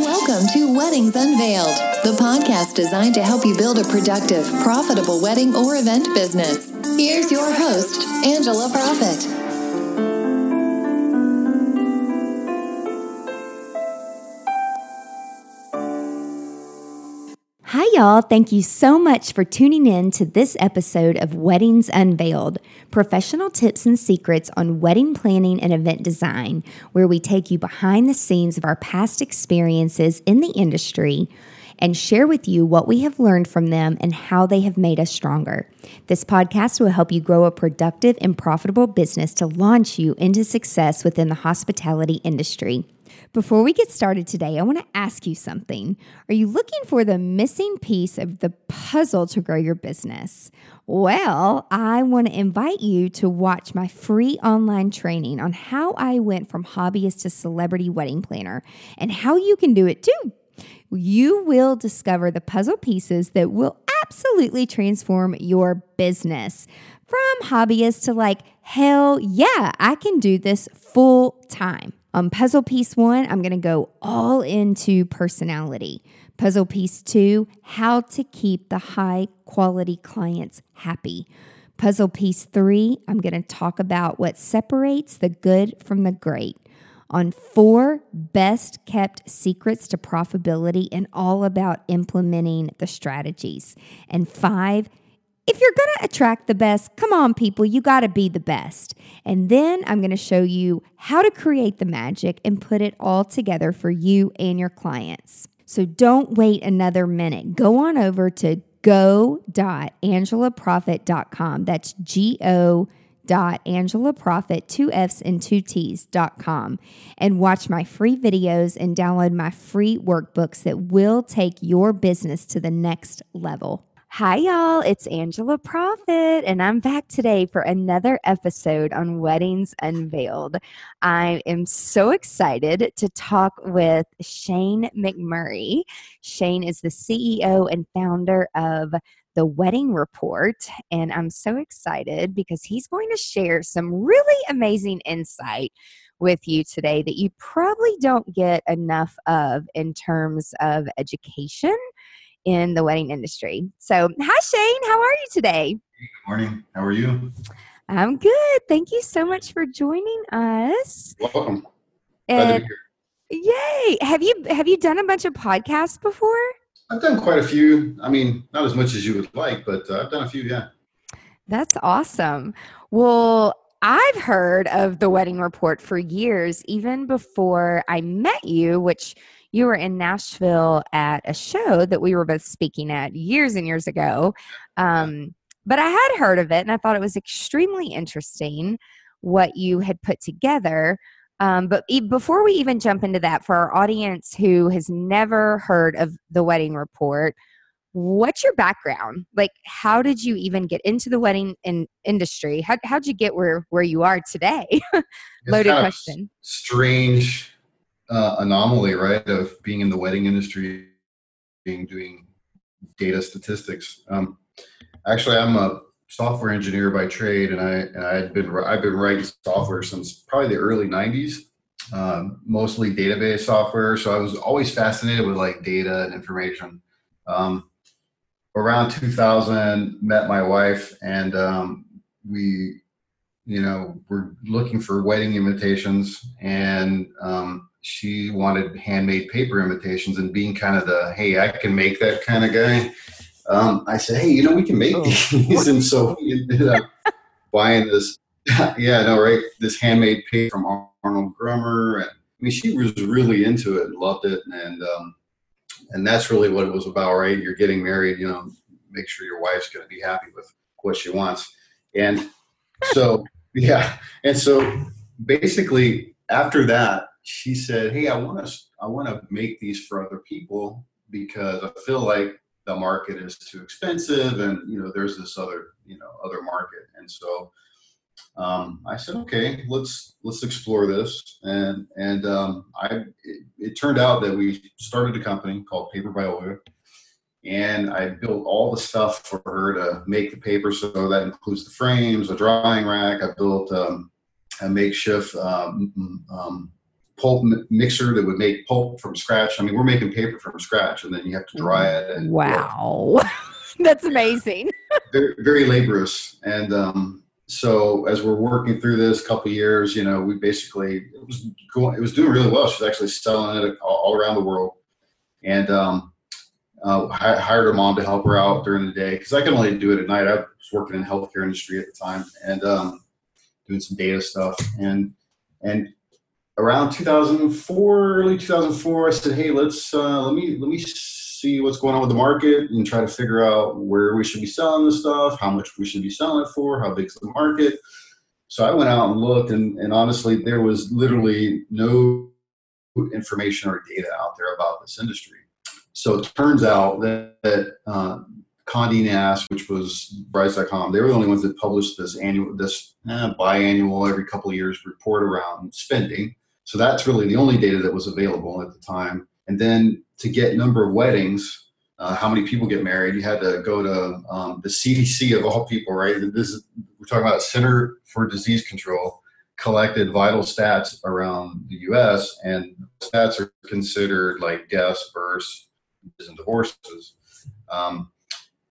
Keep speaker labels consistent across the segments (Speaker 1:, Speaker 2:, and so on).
Speaker 1: Welcome to Weddings Unveiled, the podcast designed to help you build a productive, profitable wedding or event business. Here's your host, Angela
Speaker 2: Proffitt. Y'all. Thank you so much for tuning in to this episode of Weddings Unveiled professional tips and secrets on wedding planning and event design, where we take you behind the scenes of our past experiences in the industry and share with you what we have learned from them and how they have made us stronger. This podcast will help you grow a productive and profitable business to launch you into success within the hospitality industry. Before we get started today, I want to ask you something. Are you looking for the missing piece of the puzzle to grow your business? Well, I want to invite you to watch my free online training on how I went from hobbyist to celebrity wedding planner and how you can do it too. You will discover the puzzle pieces that will absolutely transform your business from hobbyist to like, hell yeah, I can do this full time. On puzzle piece one, I'm going to go all into personality. Puzzle piece two, how to keep the high quality clients happy. Puzzle piece three, I'm going to talk about what separates the good from the great. On four, best kept secrets to profitability and all about implementing the strategies. And five, if you're going to attract the best, come on, people, you got to be the best. And then I'm going to show you how to create the magic and put it all together for you and your clients. So don't wait another minute. Go on over to go.angelaproffitt.com. That's G O dot Angela Proffitt, two F's and two T's dot com, and watch my free videos and download my free workbooks that will take your business to the next level. Hi, y'all. It's Angela Proffitt, and I'm back today for another episode on Weddings Unveiled. I am so excited to talk with Shane McMurray. Shane is the CEO and founder of the Wedding Report, and I'm so excited because he's going to share some really amazing insight with you today that you probably don't get enough of in terms of education in the wedding industry. So, hi, Shane. How are you today?
Speaker 3: Good morning. How are you?
Speaker 2: I'm good. Thank you so much for joining us.
Speaker 3: Welcome.
Speaker 2: And, yay! Have you have you done a bunch of podcasts before?
Speaker 3: I've done quite a few. I mean, not as much as you would like, but uh, I've done a few. Yeah.
Speaker 2: That's awesome. Well, I've heard of the Wedding Report for years, even before I met you, which you were in Nashville at a show that we were both speaking at years and years ago. Um, but I had heard of it and I thought it was extremely interesting what you had put together. Um, but e- before we even jump into that, for our audience who has never heard of the wedding report, what's your background? Like, how did you even get into the wedding in- industry? How, how'd you get where, where you are today? Loaded question.
Speaker 3: Strange uh, anomaly, right, of being in the wedding industry, being doing data statistics. Um, actually, I'm a software engineer by trade, and I and I had been I've been writing software since probably the early '90s, um, mostly database software. So I was always fascinated with like data and information. Um, around 2000, met my wife, and um, we, you know, were looking for wedding invitations, and um, she wanted handmade paper invitations and being kind of the hey i can make that kind of guy. Um, i said hey you know we can make oh. these. And so we ended up buying this yeah no right this handmade paper from arnold grummer. And i mean she was really into it and loved it. And um, and that's really what it was about right? You're getting married you know make sure your wife's going to be happy with what she wants. And so yeah. And so basically after that she said, "Hey, I want to I want to make these for other people because I feel like the market is too expensive, and you know, there's this other you know other market." And so um, I said, "Okay, let's let's explore this." And and um, I it, it, turned out that we started a company called Paper by Olga. And I built all the stuff for her to make the paper. So that includes the frames, a drying rack. I built um, a makeshift um, um pulp mixer that would make pulp from scratch. I mean, we're making paper from scratch, and then you have to dry it. And
Speaker 2: wow, that's amazing.
Speaker 3: very, very laborious, and um, so as we're working through this couple years, you know, we basically it was going, it was doing really well. She's actually selling it all, around the world, and um, uh, hired her mom to help her out during the day because I can only do it at night. I was working in healthcare industry at the time and um, doing some data stuff. And and around 2004, early 2004, I said, "Hey, let's uh, let me let me see what's going on with the market and try to figure out where we should be selling this stuff, how much we should be selling it for, how big's the market." So I went out and looked, and, and honestly, there was literally no information or data out there about this industry. So it turns out that, that uh, Condé Nast, which was Brides.com, they were the only ones that published this annual, this eh, biannual, every couple of years report around spending. So that's really the only data that was available at the time. And then to get number of weddings, uh, how many people get married, you had to go to um, the CDC of all people, right? This is, we're talking about Center for Disease Control collected vital stats around the U.S. and stats are considered like deaths, births, and divorces. Um,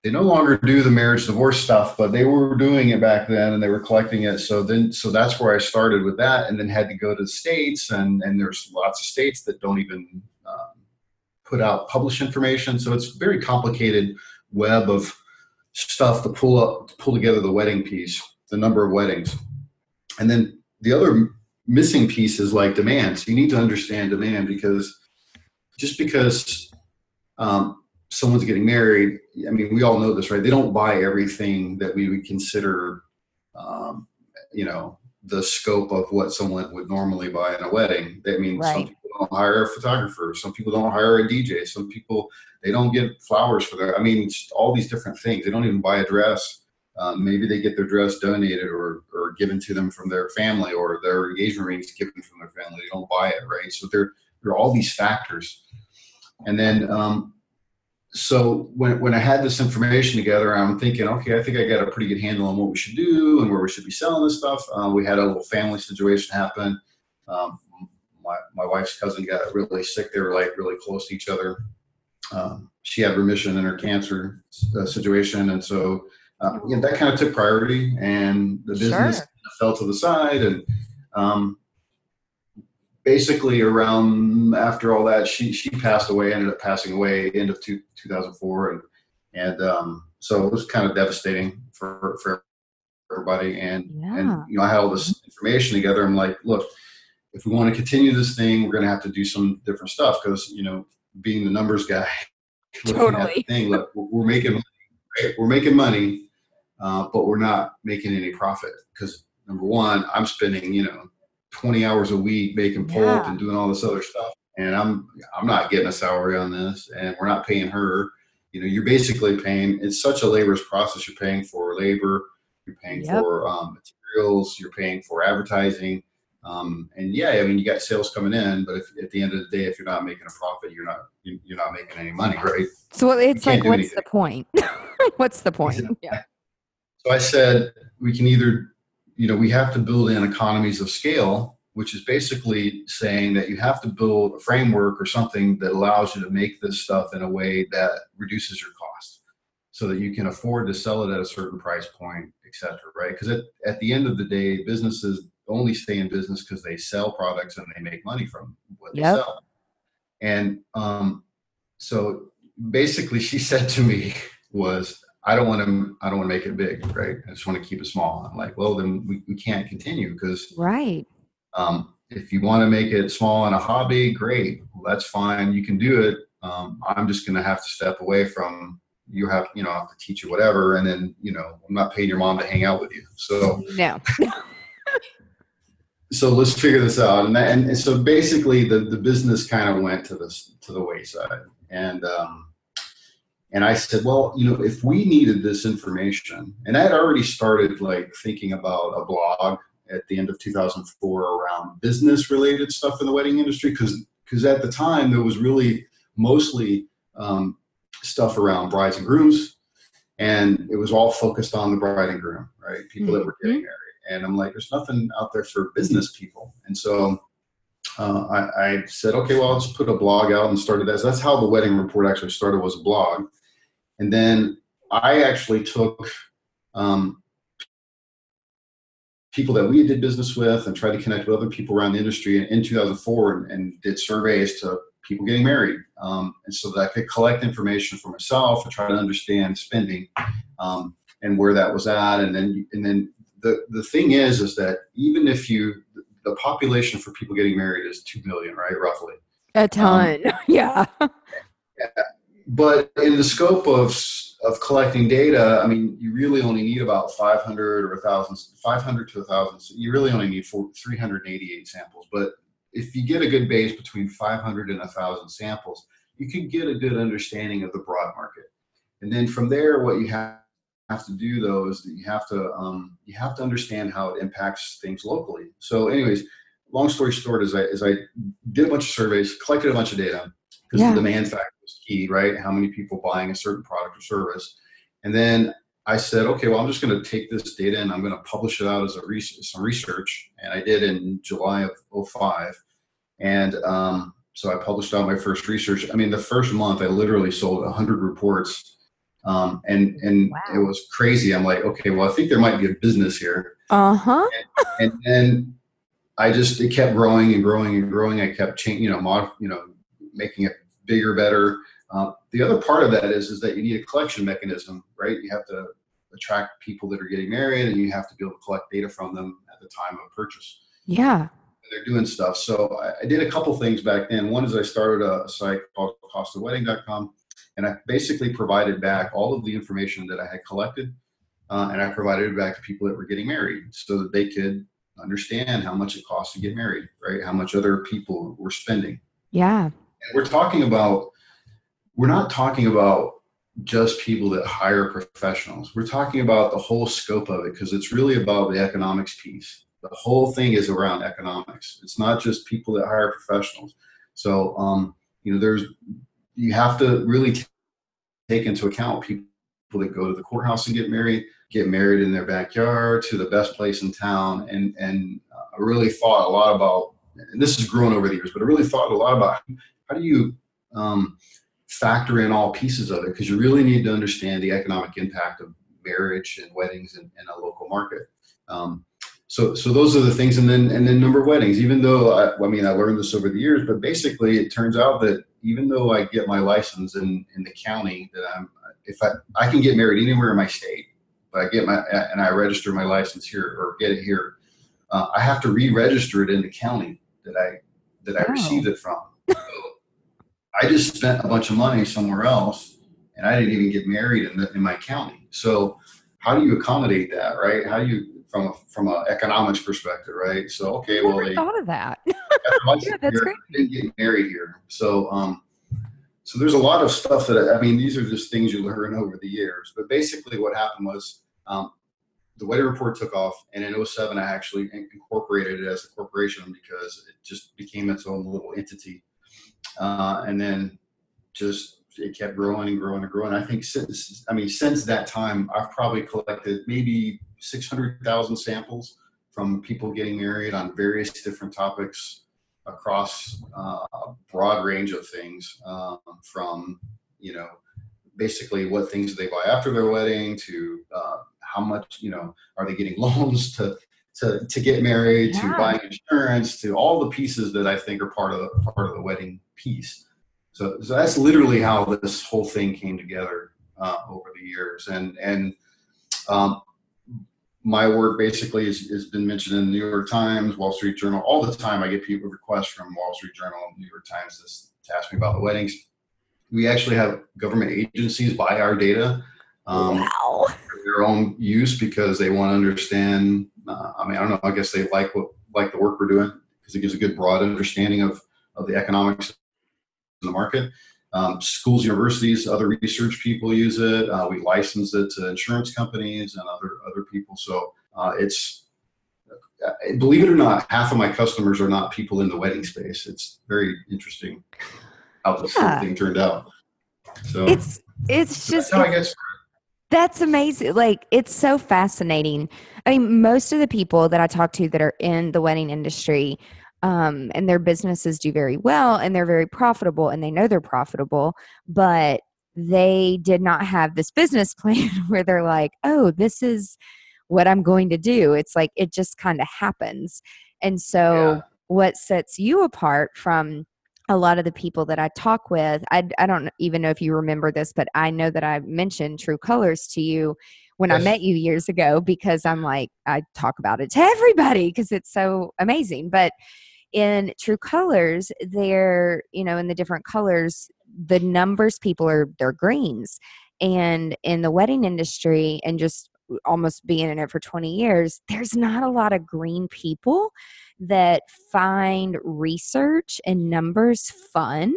Speaker 3: they no longer do the marriage divorce stuff, but they were doing it back then and they were collecting it. So then, so that's where I started with that and then had to go to the States and, and there's lots of states that don't even um, put out published information. So it's very complicated web of stuff to pull up, to pull together the wedding piece, the number of weddings. And then the other missing piece is like demand. So you need to understand demand because just because um, someone's getting married, I mean, we all know this, right? They don't buy everything that we would consider, um, you know, the scope of what someone would normally buy in a wedding. I mean, right. some people don't hire a photographer, some people don't hire a DJ, some people they don't get flowers for their. I mean, all these different things. They don't even buy a dress. Um, maybe they get their dress donated or, or given to them from their family, or their engagement rings given from their family. They don't buy it, right? So there, there are all these factors and then, um, so when, when I had this information together, I'm thinking, okay, I think I got a pretty good handle on what we should do and where we should be selling this stuff. Uh, we had a little family situation happen. Um, my, my wife's cousin got really sick. They were like really close to each other. Um, she had remission in her cancer uh, situation. And so uh, know, that kind of took priority and the business sure. fell to the side. And um, basically around after all that, she she passed away. Ended up passing away end of two, 2004, and and um, so it was kind of devastating for for everybody. And yeah. and you know, I had all this information together. I'm like, look, if we want to continue this thing, we're going to have to do some different stuff because you know, being the numbers guy,
Speaker 2: totally.
Speaker 3: thing, look, we're making money, we're making money, uh, but we're not making any profit because number one, I'm spending you know 20 hours a week making pulp yeah. and doing all this other stuff. And I'm I'm not getting a salary on this, and we're not paying her. You know, you're basically paying. It's such a laborious process. You're paying for labor, you're paying yep. for um, materials, you're paying for advertising, um, and yeah, I mean, you got sales coming in, but if, at the end of the day, if you're not making a profit, you're not you're not making any money, right?
Speaker 2: So it's like, what's anything. the point? what's the point?
Speaker 3: Yeah. So I said we can either you know, we have to build in economies of scale, which is basically saying that you have to build a framework or something that allows you to make this stuff in a way that reduces your cost so that you can afford to sell it at a certain price point, et cetera, right? Because at, at the end of the day, businesses only stay in business because they sell products and they make money from what yep. they sell. And um, so basically, she said to me was, I don't want to. I don't want to make it big, right? I just want to keep it small. I'm like, well, then we, we can't continue because
Speaker 2: right.
Speaker 3: Um, if you want to make it small and a hobby, great. Well, that's fine. You can do it. Um, I'm just going to have to step away from you. Have you know I have to teach you whatever, and then you know I'm not paying your mom to hang out with you. So
Speaker 2: no.
Speaker 3: so let's figure this out. And, that, and so basically, the the business kind of went to this to the wayside, and um, and I said, well, you know, if we needed this information, and I had already started like thinking about a blog at the end of 2004 around business related stuff in the wedding industry, because because at the time there was really mostly um, stuff around brides and grooms, and it was all focused on the bride and groom, right? People mm-hmm. that were getting mm-hmm. married, and I'm like, there's nothing out there for business people, and so uh, I, I, said, okay, well, I'll just put a blog out and started as that's how the wedding report actually started was a blog. And then I actually took um, people that we did business with and tried to connect with other people around the industry in, 2004 and, and, did surveys to people getting married. Um, and so that I could collect information for myself and try to understand spending um, and where that was at. And then, and then the, the thing is, is that even if you, the population for people getting married is 2 million, right? Roughly.
Speaker 2: A ton. Um, yeah.
Speaker 3: yeah. But in the scope of of collecting data, I mean, you really only need about 500 or 1,000, 500 to 1,000. So you really only need four, 388 samples. But if you get a good base between 500 and 1,000 samples, you can get a good understanding of the broad market. And then from there, what you have have to do though is that you have to um, you have to understand how it impacts things locally. So, anyways, long story short is I is I did a bunch of surveys, collected a bunch of data because yeah. the demand factor key, right? How many people buying a certain product or service, and then I said, okay, well, I'm just going to take this data and I'm going to publish it out as a research, some research, and I did in July of 05. and um, so I published out my first research. I mean, the first month I literally sold 100 reports um, and and wow. it was crazy. I'm like, okay, well, I think there might be a business here.
Speaker 2: Uh huh.
Speaker 3: And, then I just it kept growing and growing and growing. I kept changing, you know, mod, you know, making it bigger, better. Uh, the other part of that is is that you need a collection mechanism, right? You have to attract people that are getting married, and you have to be able to collect data from them at the time of purchase.
Speaker 2: Yeah.
Speaker 3: They're doing stuff. So I, I did a couple things back then. One is I started a, a site called costofwedding.com and I basically provided back all of the information that I had collected, uh, and I provided it back to people that were getting married so that they could understand how much it costs to get married, right? How much other people were spending.
Speaker 2: Yeah. And
Speaker 3: we're talking about, we're not talking about just people that hire professionals. We're talking about the whole scope of it because it's really about the economics piece. The whole thing is around economics. It's not just people that hire professionals. So, um, you know, there's you have to really t- take into account people that go to the courthouse and get married, get married in their backyard to the best place in town. And, and I really thought a lot about, and this has grown over the years, but I really thought a lot about how do you um, factor in all pieces of it? Because you really need to understand the economic impact of marriage and weddings in, in a local market. Um, so so those are the things and then and then number of weddings even though I, I, mean i learned this over the years but basically it turns out that even though i get my license in in the county that i'm if i i can get married anywhere in my state but i get my and i register my license here or get it here uh, i have to re-register it in the county that i that i received it from so i just spent a bunch of money somewhere else and i didn't even get married in, the, in my county so how do you accommodate that right how do you from a, from an economics perspective, right? So okay,
Speaker 2: well, they thought of that. yeah,
Speaker 3: that's great. Didn't get married here, so um, so there's a lot of stuff that I mean, these are just things you learn over the years. But basically, what happened was um, the report took off, and in 07, I actually incorporated it as a corporation because it just became its own little entity, uh, and then just it kept growing and growing and growing. I think since I mean since that time, I've probably collected maybe 600,000 samples from people getting married on various different topics across uh, a broad range of things um, from, you know, basically what things they buy after their wedding to uh, how much, you know, are they getting loans to, to, to get married yeah. to buying insurance to all the pieces that I think are part of the, part of the wedding piece. So, so that's literally how this whole thing came together uh, over the years. And, and um, my work basically has, been mentioned in the New York Times, Wall Street Journal. All the time I get people requests from Wall Street Journal and New York Times to, to ask me about the weddings. We actually have government agencies buy our data um, wow. for their own use because they want to understand. Uh, I mean, I don't know. I guess they like what like the work we're doing because it gives a good broad understanding of of the economics in the market. Um, schools, universities, other research people use it. Uh, we license it to insurance companies and other other people. So uh, it's uh, believe it or not, half of my customers are not people in the wedding space. It's very interesting how this yeah. thing turned out. So
Speaker 2: it's it's just it's, that's amazing. Like it's so fascinating. I mean, most of the people that I talk to that are in the wedding industry, um, and their businesses do very well and they're very profitable and they know they're profitable but they did not have this business plan where they're like oh this is what i'm going to do it's like it just kind of happens and so yeah. what sets you apart from a lot of the people that I talk with, I, I don't even know if you remember this, but I know that I mentioned True Colors to you when yes. I met you years ago because I'm like, I talk about it to everybody because it's so amazing. But in True Colors, they're, you know, in the different colors, the numbers people are, they're greens. And in the wedding industry and just almost being in it for 20 years, there's not a lot of green people that find research and numbers fun.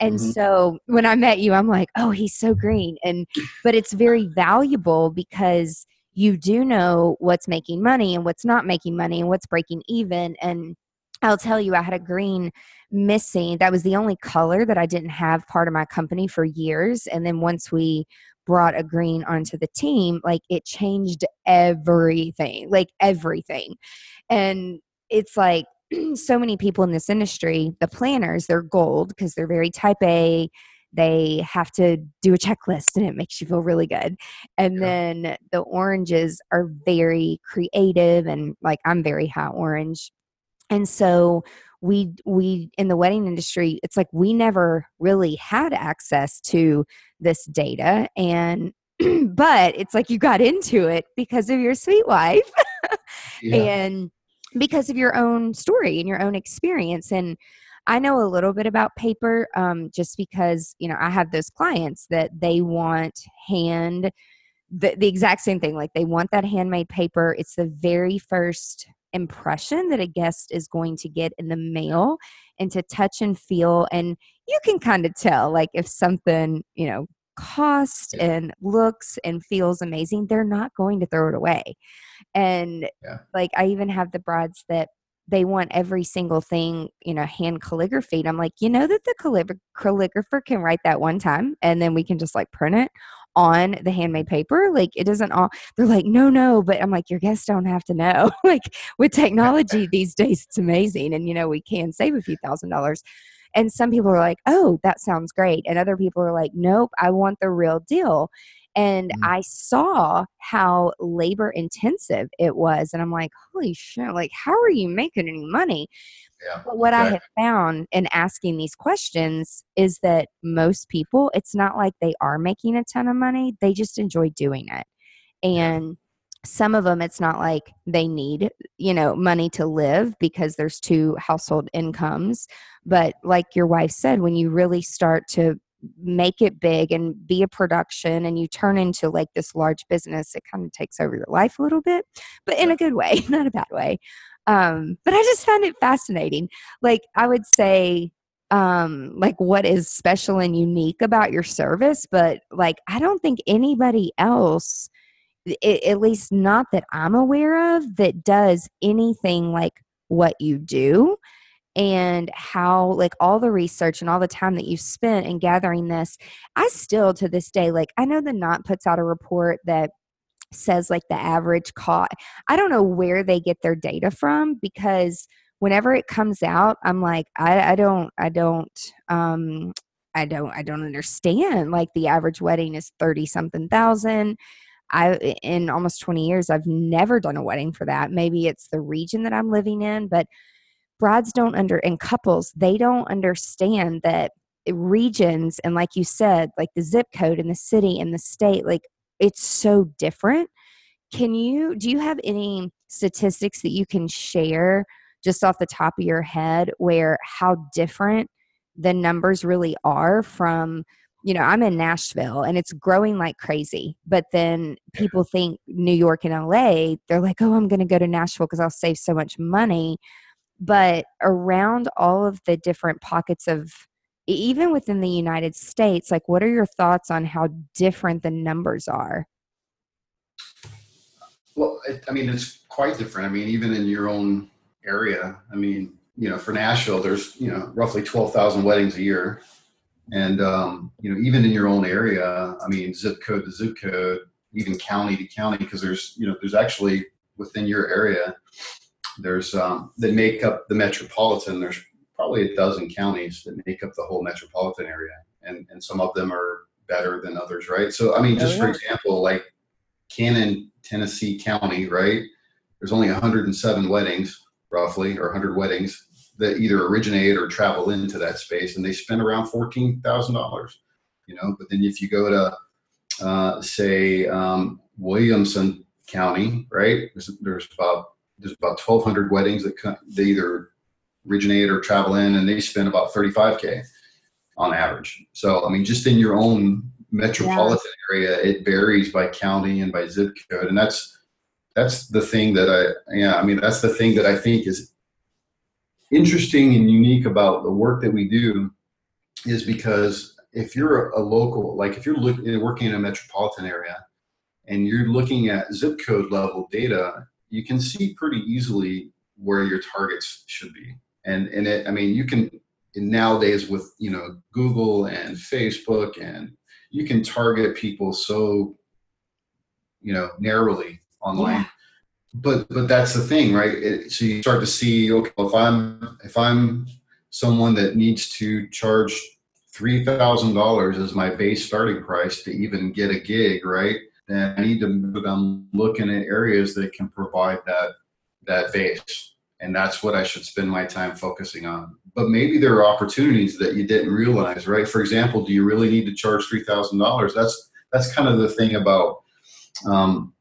Speaker 2: And mm-hmm. so when I met you, I'm like, oh, he's so green. And, but it's very valuable because you do know what's making money and what's not making money and what's breaking even. And I'll tell you, I had a green missing. That was the only color that I didn't have part of my company for years. And then once we brought a green onto the team, like it changed everything, like everything. And it's like so many people in this industry, the planners, they're gold because they're very type A. They have to do a checklist and it makes you feel really good. And yeah. then the oranges are very creative and like I'm very high orange. And so we we in the wedding industry it's like we never really had access to this data and but it's like you got into it because of your sweet wife yeah. and because of your own story and your own experience and i know a little bit about paper um, just because you know i have those clients that they want hand the, the exact same thing like they want that handmade paper it's the very first impression that a guest is going to get in the mail and to touch and feel and you can kind of tell like if something you know cost and looks and feels amazing they're not going to throw it away. And yeah. like i even have the brides that they want every single thing you know hand calligraphy i'm like you know that the callig- calligrapher can write that one time and then we can just like print it on the handmade paper like it doesn't all they're like no no but i'm like your guests don't have to know like with technology these days it's amazing and you know we can save a few thousand dollars and some people are like oh that sounds great and other people are like nope i want the real deal and mm-hmm. I saw how labor intensive it was. And I'm like, holy shit, like, how are you making any money? Yeah, but what exactly. I have found in asking these questions is that most people, it's not like they are making a ton of money, they just enjoy doing it. And some of them it's not like they need you know money to live because there's two household incomes but like your wife said when you really start to make it big and be a production and you turn into like this large business it kind of takes over your life a little bit but in a good way not a bad way. Um, but i just found it fascinating. Like i would say um, like what is special and unique about your service but like i don't think anybody else it, at least not that i'm aware of that does anything like what you do and how like all the research and all the time that you've spent in gathering this i still to this day like i know the knot puts out a report that says like the average cost i don't know where they get their data from because whenever it comes out i'm like i, I don't i don't um i don't i don't understand like the average wedding is 30 something thousand I in almost 20 years I've never done a wedding for that. Maybe it's the region that I'm living in, but brides don't under and couples they don't understand that regions and like you said like the zip code and the city and the state like it's so different. Can you do you have any statistics that you can share just off the top of your head where how different the numbers really are from you know i'm in nashville and it's growing like crazy but then people think new york and la they're like oh i'm going to go to nashville because i'll save so much money but around all of the different pockets of even within the United States, like what are your thoughts on how different the numbers are?
Speaker 3: Well, I mean, it's quite different. I mean, even in your own area, I mean, you know, for Nashville, there's, you know, roughly 12,000 weddings a year. And, um, you know, even in your own area, I mean, zip code to zip code, even county to county, because there's, you know, there's actually within your area, there's um, that make up the metropolitan. There's probably a dozen counties that make up the whole metropolitan area, and and some of them are better than others, right? So I mean, just oh, yeah. for example, like Cannon, Tennessee County, right? There's only 107 weddings, roughly, or 100 weddings that either originate or travel into that space, and they spend around fourteen thousand dollars. You know, but then if you go to uh, say um, Williamson County, right? There's, there's about there's about 1,200 weddings that come, they either originate or travel in, and they spend about 35k on average. So I mean, just in your own metropolitan yeah. area, it varies by county and by zip code, and that's that's the thing that I yeah I mean that's the thing that I think is interesting and unique about the work that we do is because if you're a, local like if you're looking working in a metropolitan area and you're looking at zip code level data you can see pretty easily where your targets should be. And and it, i mean you can nowadays with you know google and facebook and you can target people so you know narrowly online. Yeah. but but that's the thing right? It, so you start to see okay if i'm if i'm someone that needs to charge $3000 as my base starting price to even get a gig right then i need to i'm looking at areas that can provide that that base. And that's what i should spend my time focusing on. But maybe there are opportunities that you didn't realize right? For example do you really need to charge $3000 that's that's kind of the thing about um,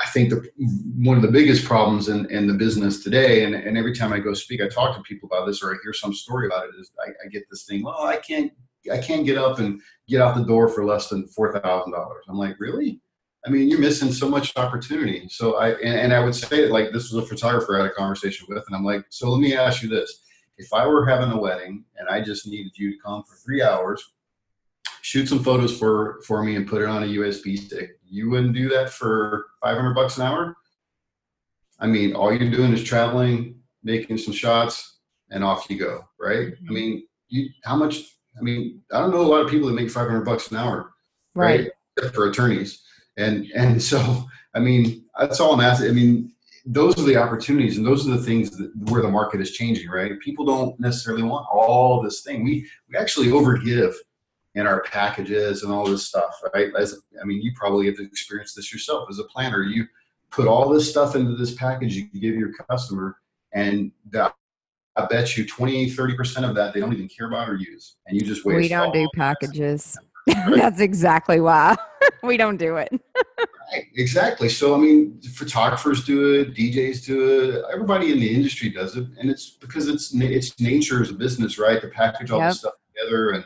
Speaker 3: I think the one of the biggest problems in, in the business today, and, and every time I go speak, I talk to people about this or I hear some story about it, is I, I get this thing, well, I can't I can't get up and get out the door for less than four thousand dollars. I'm like, really? I mean, you're missing so much opportunity. So I and, and I would say like this was a photographer I had a conversation with, and I'm like, so let me ask you this: If I were having a wedding and I just needed you to come for three hours, shoot some photos for for me, and put it on a USB stick, you wouldn't do that for 500 bucks an hour. I mean, all you're doing is traveling, making some shots, and off you go, right? Mm-hmm. I mean, you how much? I mean, I don't know a lot of people that make 500 bucks an hour, right? right? For attorneys, and and so I mean, that's all I'm asking. I mean, those are the opportunities, and those are the things that, where the market is changing, right? People don't necessarily want all this thing. We we actually overgive in our packages and all this stuff, right? As I mean, you probably have experienced this yourself as a planner. You put all this stuff into this package you give your customer, and that, I bet you 20, 30% of that they don't even care about or use. And you just waste.
Speaker 2: We don't do packages. That's exactly why we don't do it.
Speaker 3: right, exactly. So, I mean, photographers do it, DJs do it, everybody in the industry does it. And it's because it's, it's nature as a business, right? To package all yep. this stuff together and,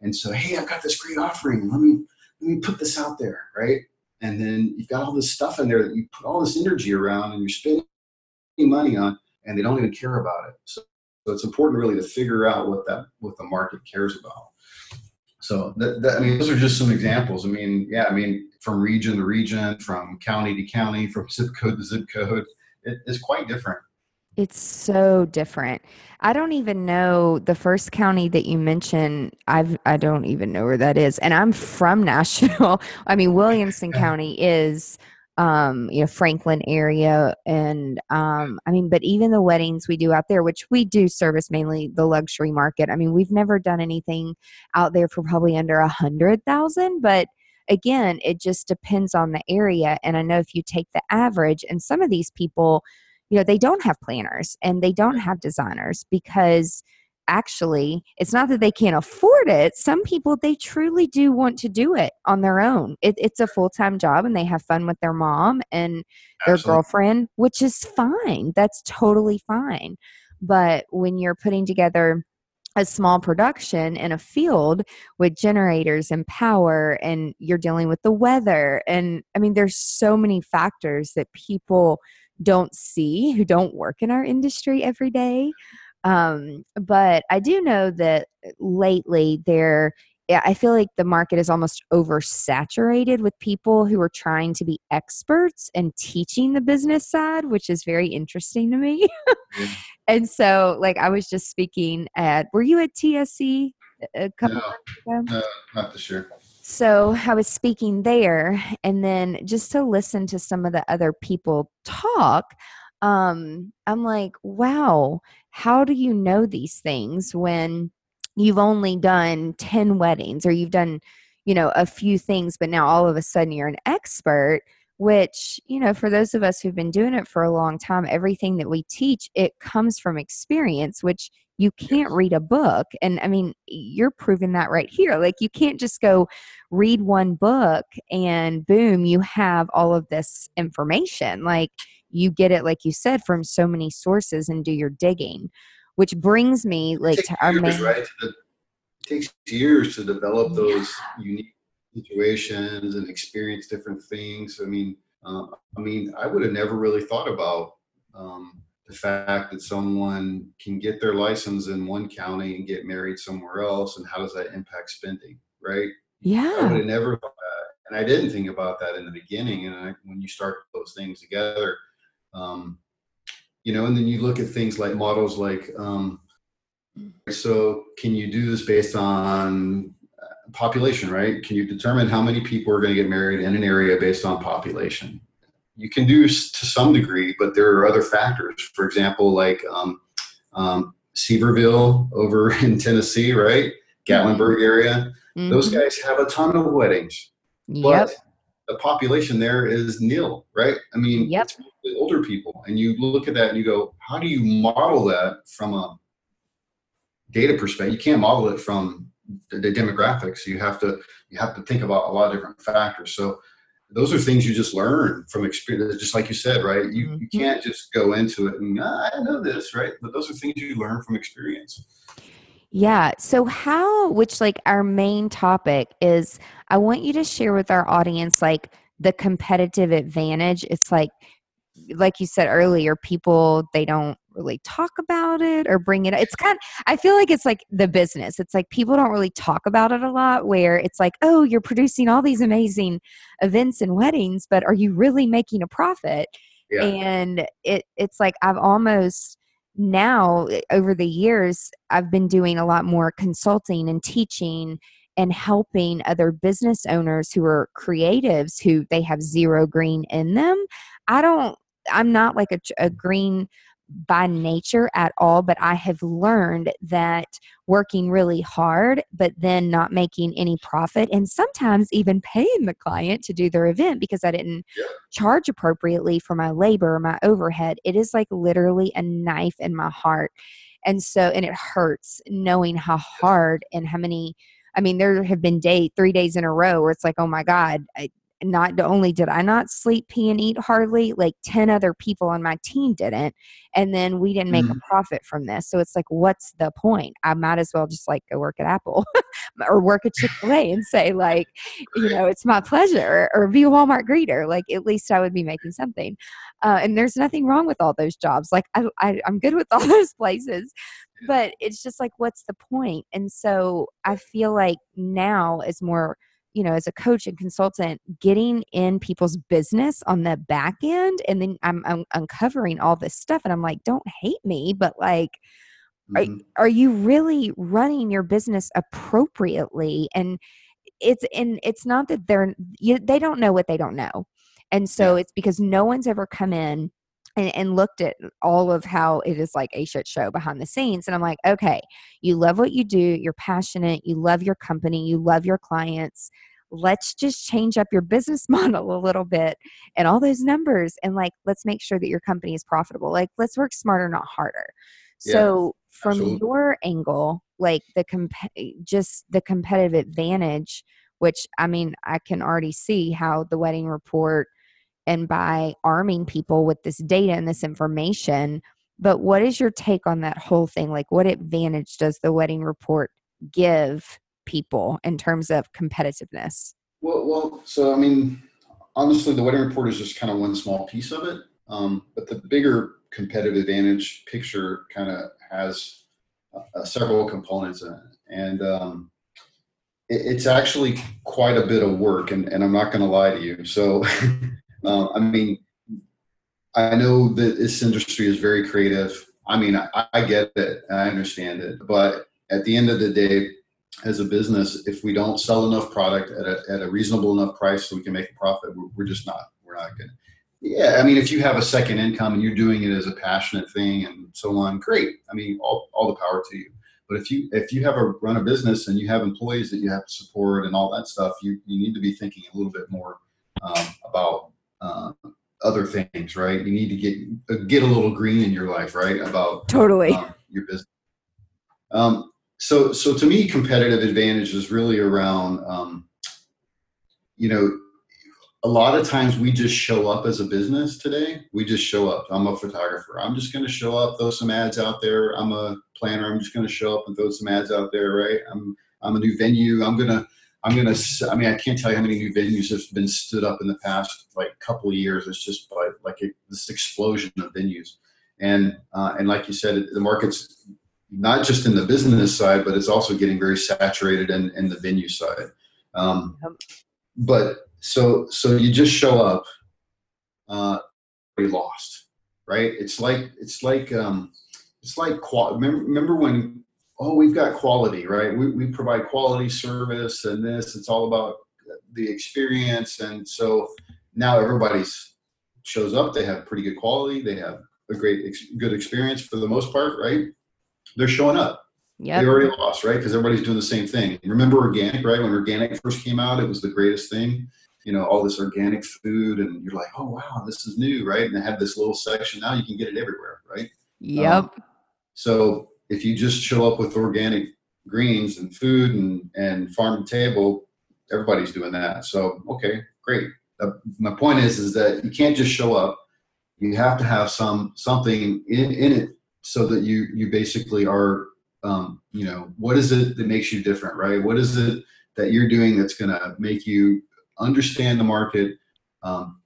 Speaker 3: and so hey i've got this great offering let me let me put this out there right and then you've got all this stuff in there that you put all this energy around and you're spending money on and they don't even care about it so, so it's important really to figure out what that what the market cares about so that, that, i mean those are just some examples i mean yeah i mean from region to region from county to county from zip code to zip code it, it's quite different
Speaker 2: it's so different. I don't even know the first county that you mentioned. I've I don't even know where that is. And I'm from Nashville. I mean, Williamson County is um, you know, Franklin area and um I mean, but even the weddings we do out there, which we do service mainly the luxury market. I mean, we've never done anything out there for probably under a hundred thousand, but again, it just depends on the area. And I know if you take the average and some of these people you know they don't have planners and they don't have designers because actually it's not that they can't afford it some people they truly do want to do it on their own it, it's a full-time job and they have fun with their mom and their Absolutely. girlfriend which is fine that's totally fine but when you're putting together a small production in a field with generators and power and you're dealing with the weather and i mean there's so many factors that people don't see, who don't work in our industry every day. Um, but I do know that lately there I feel like the market is almost oversaturated with people who are trying to be experts and teaching the business side, which is very interesting to me. and so, like, I was just speaking at, were you at TSC a couple
Speaker 3: no, ago? No, not this year.
Speaker 2: So I was speaking there, and then just to listen to some of the other people talk, um, I'm like, wow, how do you know these things when you've only done 10 weddings or you've done, you know, a few things, but now all of a sudden you're an expert? Which, you know, for those of us who've been doing it for a long time, everything that we teach, it comes from experience, which you can't read a book. And I mean, you're proving that right here. Like, you can't just go read one book and boom, you have all of this information. Like, you get it, like you said, from so many sources and do your digging, which brings me like to our
Speaker 3: years,
Speaker 2: main.
Speaker 3: Right? it takes years to develop those yeah. unique situations and experience different things. I mean, uh, I mean, I would have never really thought about um, the fact that someone can get their license in one county and get married somewhere else, and how does that impact spending, right?
Speaker 2: Yeah,
Speaker 3: I would have never thought that, and I didn't think about that in the beginning. And I, when you start those things together, um, you know, and then you look at things like models like, um, so can you do this based on uh, population, right? Can you determine how many people are going to get married in an area based on population? you can do to some degree, but there are other factors. For example, like um, um, Sevierville over in Tennessee, right? Gatlinburg area. Mm-hmm. Those guys have a ton of weddings,
Speaker 2: yep.
Speaker 3: but the population there is nil, right? I mean,
Speaker 2: yep.
Speaker 3: it's older people, and you look at that and you go, how do you model that from a data perspective? You can't model it from the, the demographics. You have to you have to think about a lot of different factors. So those are things you just learn from experience just like you said right you, mm-hmm. you can't just go into it and ah, i know this right but those are things you learn from experience
Speaker 2: yeah so how which like our main topic is i want you to share with our audience like the competitive advantage. It's like like you said earlier people they don't really talk about it or bring it it's kind of, i feel like it's like the business. It's like people don't really talk about it a lot where it's like oh you're producing all these amazing events and weddings but are you really making a profit? Yeah. and it it's like i've almost now eh, over the years i've been doing a lot more consulting and teaching and helping other business owners who are creatives who they have zero green in them. I don't i'm not like a, a green by nature at all, but I have learned that working really hard, but then not making any profit, and sometimes even paying the client to do their event because I didn't yeah. charge appropriately for my labor, my overhead, it is like literally a knife in my heart. And so, and it hurts knowing how hard and how many. I mean, there have been day three days in a row where it's like, oh my God, I, not only did I not sleep, pee, and eat hardly, like 10 other people on my team didn't. And then we didn't make mm-hmm. a profit from this. So it's like, what's the point? I might as well just like go work at Apple or work at Chick fil A and say, like, you know, it's my pleasure or be a Walmart greeter. Like, at least I would be making something. Uh, and there's nothing wrong with all those jobs. Like, I, I, I'm good with all those places but it's just like what's the point and so i feel like now is more you know as a coach and consultant getting in people's business on the back end and then i'm, I'm uncovering all this stuff and i'm like don't hate me but like mm-hmm. are, are you really running your business appropriately and it's and it's not that they're you, they don't know what they don't know and so yeah. it's because no one's ever come in and, and, looked at all of how it is like a shit show behind the scenes. And I'm like, okay, you love what you do, you're passionate, you love your company, you love your clients. Let's just change up your business model a little bit and all those numbers. And like, let's make sure that your company is profitable. Like, let's work smarter, not harder. Yeah, so, from absolutely. your angle, like the comp- eh, just the competitive advantage, which I mean, I can already see how the wedding report and by arming people with this data and this information. But what is your take on that whole thing? Like, what advantage does the wedding report give people in terms of competitiveness?
Speaker 3: Well, well, so I mean, honestly, the wedding report is just kind of one small piece of it. Um, but the bigger competitive advantage picture kind of has uh, several components in it. And um, it, it's actually quite a bit of work, and, and I'm not going to lie to you. So Um, I mean, I know that this industry is very creative. I mean, I, I get it, I understand it, but at the end of the day, as a business, if we don't sell enough product at a, at a reasonable enough price so we can make a profit, we're, we're just not. We're not going. yeah, I mean, if you have a second income and you're doing it as a passionate thing and so on, great. I mean, all, all the power to you. But if you if you have a run a business and you have employees that you have to support and all that stuff, you you need to be thinking a little bit more um, about uh, other things, right? You need to get uh, get a little green in your life, right? About
Speaker 2: totally
Speaker 3: um, your business. Um, so so to me, competitive advantage is really around, um, you know, a lot of times we just show up as a business today. We just show up. I'm a photographer. I'm just going to show up, throw some ads out there. I'm a planner. I'm just going to show up and throw some ads out there, right? I'm I'm a new venue. I'm gonna I'm gonna. I mean, I can't tell you how many new venues have been stood up in the past like couple of years. It's just like like a, this explosion of venues, and uh, and like you said, the market's not just in the business side, but it's also getting very saturated in, in the venue side. Um, but so so you just show up, uh, lost, right? It's like it's like um, it's like remember, remember when oh we've got quality right? We, we provide quality service and this it's all about the experience. And so now everybody's shows up they have pretty good quality they have a great ex- good experience for the most part right? They're showing up.
Speaker 2: Yeah
Speaker 3: they already lost right? Because everybody's doing the same thing. Remember organic right? When organic first came out it was the greatest thing. You know all this organic food and you're like oh wow this is new right? And they have this little section now you can get it everywhere right?
Speaker 2: Yep.
Speaker 3: Um, so if you just show up with organic greens and food and, and farm table, everybody's doing that. So, okay, great. Uh, my point is, is that you can't just show up. You have to have some something in, in it so that you you basically are, um, you know, what is it that makes you different, right? What is it that you're doing that's going to make you understand the market, um,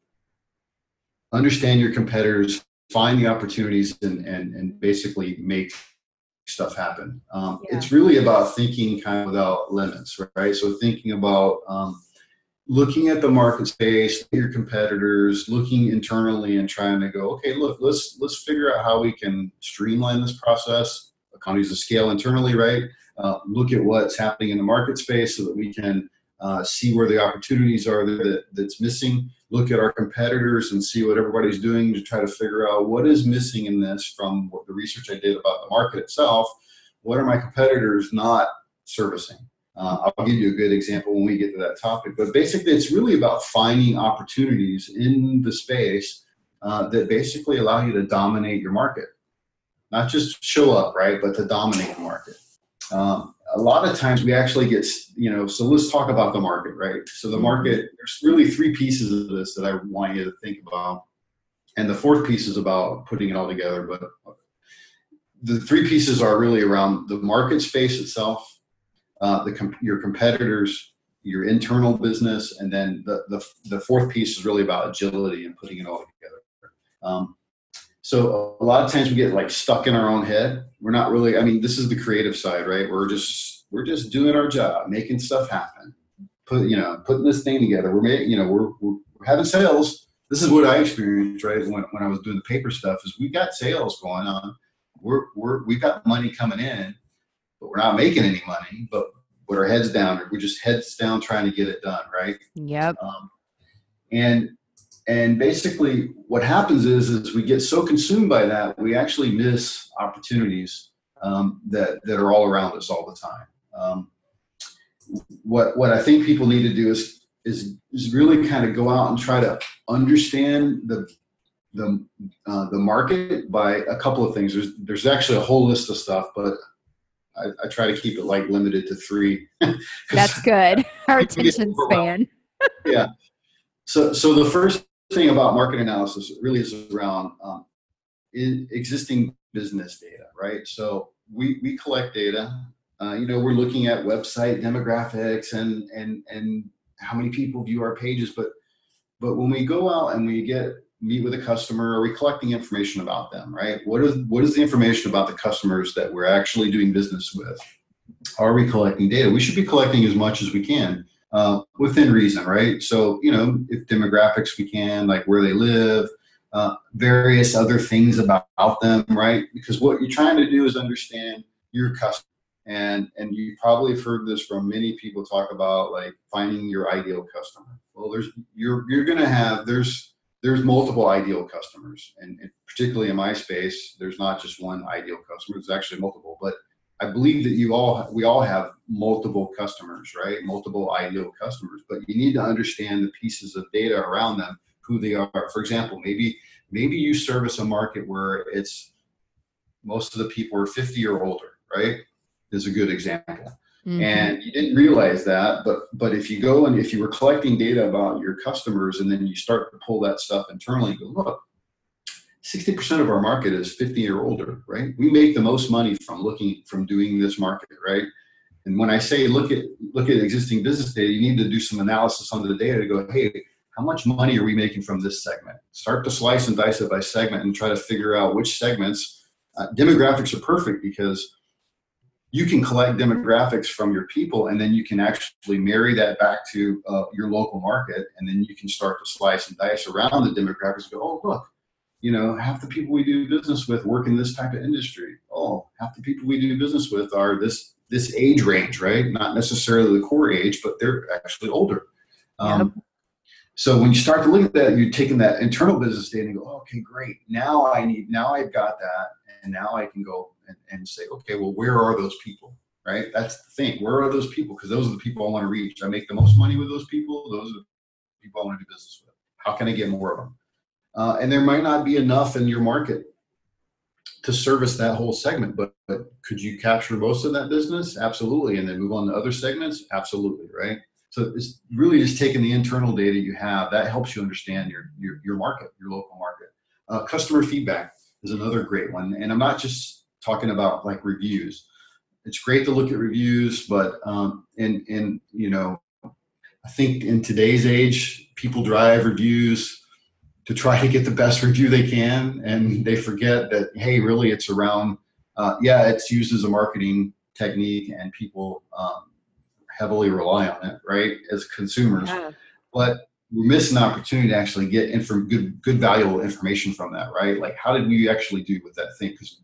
Speaker 3: understand your competitors, find the opportunities, and and and basically make stuff happen. Um, yeah. It's really about thinking kind of without limits, right? So thinking about um, looking at the market space, your competitors, looking internally and trying to go, okay, look, let's let's figure out how we can streamline this process, economies of scale internally, right? Uh, look at what's happening in the market space so that we can uh, see where the opportunities are that, that's missing look at our competitors and see what everybody's doing to try to figure out what is missing in this from the research I did about the market itself. What are my competitors not servicing? Uh, I'll give you a good example when we get to that topic. But basically, it's really about finding opportunities in the space uh, that basically allow you to dominate your market. Not just show up, right, but to dominate the market. Um, a lot of times we actually get, you know, so let's talk about the market, right? So the mm-hmm. market, there's really three pieces of this that I want you to think about. And the fourth piece is about putting it all together. But the three pieces are really around the market space itself, uh, the your competitors, your internal business, and then the, the, the fourth piece is really about agility and putting it all together. Um, so a lot of times we get like stuck in our own head. We're not really. I mean, this is the creative side, right? We're just we're just doing our job, making stuff happen. Put you know, putting this thing together. We're making you know, we're, we're, we're having sales. This is what I experienced, right? When when I was doing the paper stuff, is we got sales going on. We're we're we've got money coming in, but we're not making any money. But with our heads down, we're just heads down trying to get it done, right?
Speaker 2: Yep.
Speaker 3: Um, and and basically what happens is is we get so consumed by that we actually miss opportunities um, that that are all around us all the time um, what what i think people need to do is is is really kind of go out and try to understand the the uh, the market by a couple of things there's there's actually a whole list of stuff but I, I try to keep it like limited to three.
Speaker 2: That's good. Our attention span.
Speaker 3: yeah. So, so the first thing about market analysis really is around um, existing business data, right? So we, we collect data. Uh, you know, we're looking at website demographics and and and how many people view our pages, but but when we go out and we get meet with a customer, are we collecting information about them, right? What is what is the information about the customers that we're actually doing business with? Are we collecting data? We should be collecting as much as we can uh, within reason, right? So, you know, if demographics we can, like where they live, uh, various other things about, them, right? Because what you're trying to do is understand your customer. And, and you probably have heard this from many people talk about like finding your ideal customer. Well, there's you're you're gonna have there's there's multiple ideal customers, and, and particularly in my space, there's not just one ideal customer. There's actually multiple, but I believe that you all we all have multiple customers, right? Multiple ideal customers, but you need to understand the pieces of data around them, who they are. For example, maybe maybe you service a market where it's most of the people are 50 or older, right? Is a good example. Mm-hmm. And you didn't realize that, but but if you go and if you were collecting data about your customers and then you start to pull that stuff internally, go look, 60% of our market is 50 or older, right? We make the most money from looking from doing this market, right? And when I say look at look at existing business data, you need to do some analysis on the data to go, hey, how much money are we making from this segment? Start to slice and dice it by segment and try to figure out which segments. Uh, demographics are perfect because you can collect demographics from your people and then you can actually marry that back to uh, your local market and then you can start to slice and dice around the demographics go oh look you know, half the people we do business with work in this type of industry. Oh, half the people we do business with are this this age range, right? Not necessarily the core age, but they're actually older. Um, yep. So when you start to look at that, you're taking that internal business data and go, oh, okay, great. Now I need, now I've got that, and now I can go and, and say, okay, well, where are those people? Right? That's the thing. Where are those people? Because those are the people I want to reach. I make the most money with those people. Those are the people I want to do business with. How can I get more of them? Uh, and there might not be enough in your market to service that whole segment but, but could you capture most of that business? Absolutely. And then move on to other segments? Absolutely right? So it's really just taking the internal data you have. That helps you understand your your, your market your local market. Uh, customer feedback is another great one. And i'm not just talking about like reviews. It's great to look at reviews but um, and in you know i think in today's age people drive reviews to try to get the best review they can, and they forget that hey, really, it's around. Uh, yeah, it's used as a marketing technique, and people um, heavily rely on it, right, as consumers. Yeah. But we're missing an opportunity to actually get inf- good, good, valuable information from that, right? Like, how did we actually do with that thing? Because,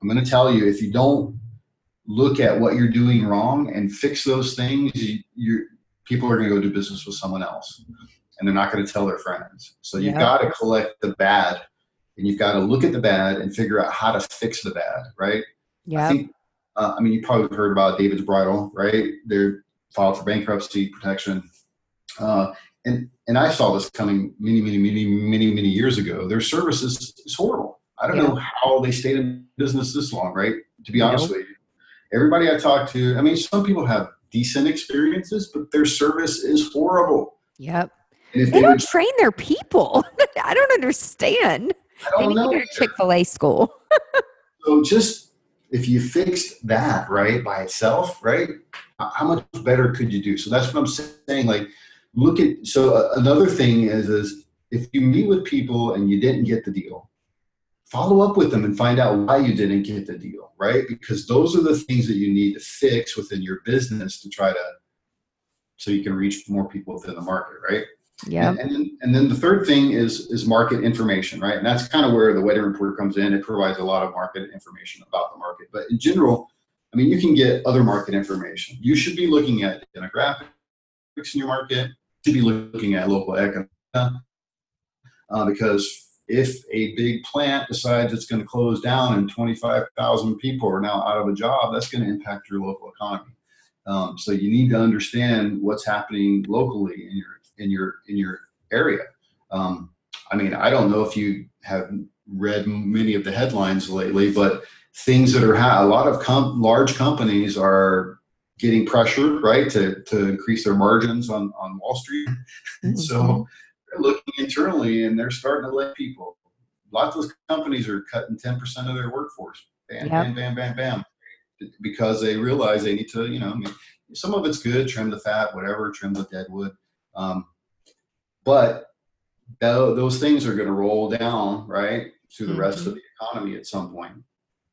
Speaker 3: I'm going to tell you, if you don't look at what you're doing wrong and fix those things, you, you're people are going to go do business with someone else and they're not going to tell their friends. So you've got to collect the bad and you've got to look at the bad and figure out how to fix the bad, right?
Speaker 2: Yeah.
Speaker 3: I think, uh, I mean, you probably heard about David's Bridal, right? They're filed for bankruptcy protection. Uh, and, and I saw this coming many, many, many, many, many years ago. Their service is, is horrible. I don't yeah. know how they stayed in business this long, right? To be honest with you. Everybody I talk to, I mean, some people have decent experiences, but their service is horrible.
Speaker 2: Yep. They, they, don't train their people. I don't understand.
Speaker 3: I don't
Speaker 2: they
Speaker 3: know.
Speaker 2: Go to Chick Fil A school.
Speaker 3: so just if you fixed that right by itself, right? How much better could you do? So that's what I'm saying. Like, look at. So uh, another thing is, is if you meet with people and you didn't get the deal, follow up with them and find out why you didn't get the deal, right? Because those are the things that you need to fix within your business to try to, so you can reach more people within the market, right?
Speaker 2: Yeah.
Speaker 3: And, and, then, and then the third thing is is market information, right? And that's kind of where the weather report comes in. It provides a lot of market information about the market. But in general, I mean, you can get other market information. You should be looking at demographics in your market. You should be looking at local economic uh, because if a big plant decides it's going to close down and 25,000 people are now out of a job, that's going to impact your local economy. Um, so you need to understand what's happening locally in your in your in your area. Um, I mean, I don't know if you have read many of the headlines lately, but things that are ha- a lot of com- large companies are getting pressured, right, to to increase their margins on on Wall Street. Mm-hmm. so they're looking internally and they're starting to let people. Lots of companies are cutting ten percent of their workforce. Bam, yep. bam, bam, bam, bam, because they realize they need to, you know, I mean, some of it's good, trim the fat, whatever, trim the dead wood. Um, but those things are going to roll down, right, to the mm-hmm. rest of the economy at some point.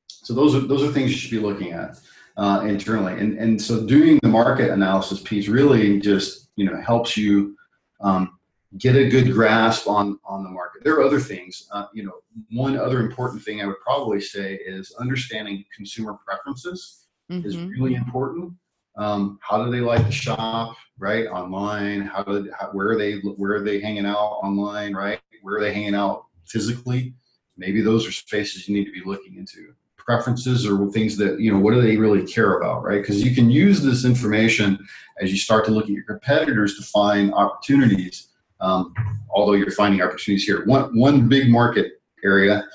Speaker 3: So those are those are things you should be looking at uh, internally, and and so doing the market analysis piece really just you know helps you um, get a good grasp on on the market. There are other things, uh, you know. One other important thing I would probably say is understanding consumer preferences mm-hmm. is really important um, how do they like to shop right online how do how, where are they where are they hanging out online right Where are they hanging out physically? Maybe those are spaces you need to be looking into. Preferences or things that, you know, what do they really care about, right? Because you can use this information as you start to look at your competitors to find opportunities. Um, although you're finding opportunities here. One, one big market area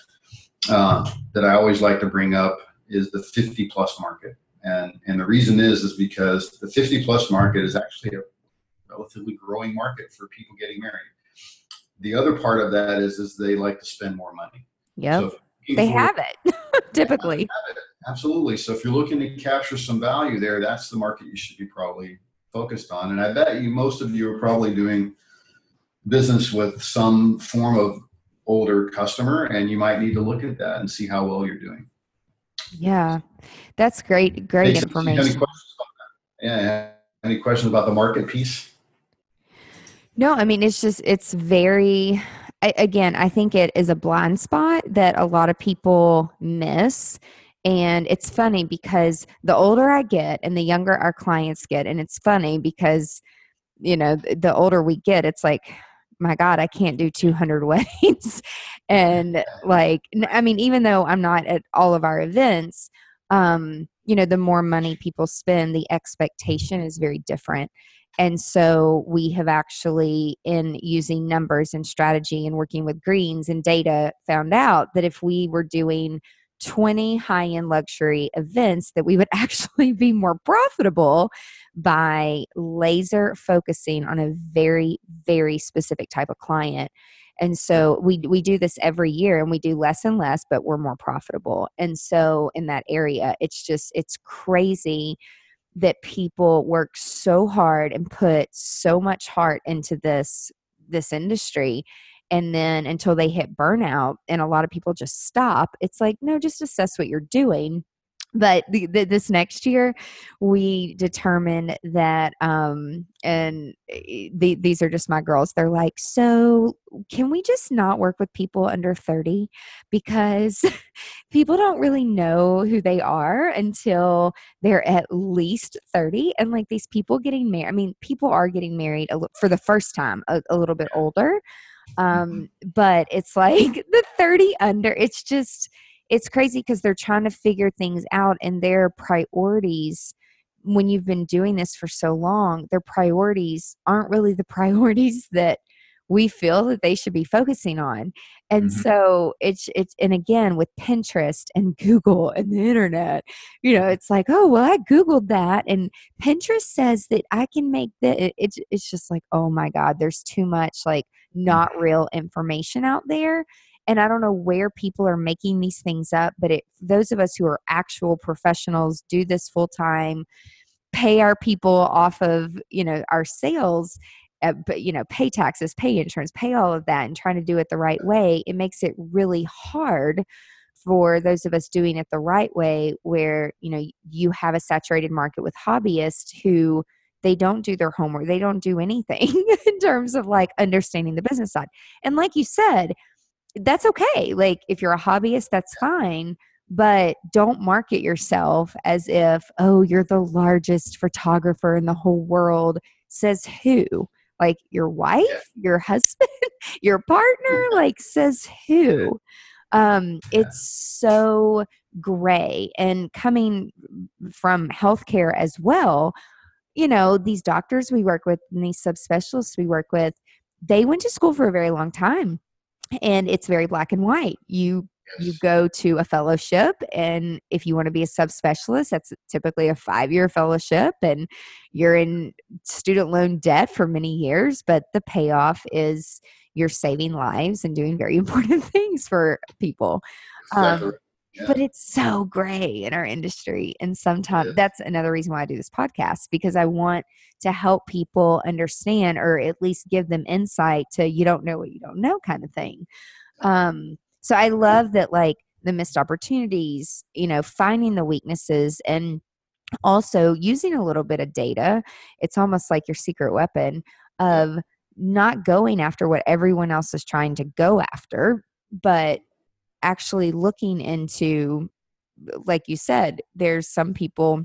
Speaker 3: uh, that I always like to bring up is the 50 plus market. And, and the reason is, is because the 50 plus market is actually a relatively growing market for people getting married. The other part of that is, is they like to spend more money.
Speaker 2: Yep. So they have it typically.
Speaker 3: Have it. Absolutely. So if you're looking to capture some value there, that's the market you should be probably focused on. And I bet you most of you are probably doing business with some form of older customer, and you might need to look at that and see how well you're doing.
Speaker 2: Yeah, that's great. Great information. Any questions
Speaker 3: yeah. Any questions about the market piece?
Speaker 2: No, I mean it's just it's very. I, again, I think it is a blind spot that a lot of people miss. And it's funny because the older I get and the younger our clients get, and it's funny because, you know, the older we get, it's like, my God, I can't do 200 weddings. and like, I mean, even though I'm not at all of our events, um, you know, the more money people spend, the expectation is very different. And so we have actually, in using numbers and strategy and working with greens and data, found out that if we were doing 20 high end luxury events, that we would actually be more profitable by laser focusing on a very, very specific type of client. And so we we do this every year and we do less and less, but we're more profitable. And so in that area, it's just it's crazy that people work so hard and put so much heart into this this industry and then until they hit burnout and a lot of people just stop it's like no just assess what you're doing but the, the, this next year we determined that um and eh, the, these are just my girls. They're like so can we just not work with people under 30 because people don't really know who they are until they're at least 30 and like these people getting married i mean people are getting married a, for the first time a, a little bit older um mm-hmm. but it's like the 30 under it's just it's crazy because they're trying to figure things out and their priorities when you've been doing this for so long their priorities aren't really the priorities that we feel that they should be focusing on. And mm-hmm. so it's it's and again with pinterest and google and the internet you know it's like oh well i googled that and pinterest says that i can make that it's it's just like oh my god there's too much like not real information out there and I don't know where people are making these things up, but it, those of us who are actual professionals do this full time, pay our people off of you know our sales. Uh, but you know, pay taxes, pay insurance, pay all of that, and trying to do it the right way. It makes it really hard for those of us doing it the right way, where you know you have a saturated market with hobbyists who they don't do their homework they don't do anything in terms of like understanding the business side and like you said that's okay. Like if you're a hobbyist, that's fine. But don't market yourself as if, oh, you're the largest photographer in the whole world. Says who? Like your wife, your husband, your partner? Like says who? Um, it's so gray. And coming from healthcare as well, you know, these doctors we work with and these subspecialists we work with, they went to school for a very long time and it's very black and white. You you go to a fellowship and if you want to be a subspecialist that's typically a five year fellowship and you're in student loan debt for many years but the payoff is you're saving lives and doing very important things for people. Um, yeah. but it's so gray in our industry and sometimes yeah. that's another reason why i do this podcast because i want to help people understand or at least give them insight to you don't know what you don't know kind of thing um so i love that like the missed opportunities you know finding the weaknesses and also using a little bit of data it's almost like your secret weapon of not going after what everyone else is trying to go after but actually looking into like you said there's some people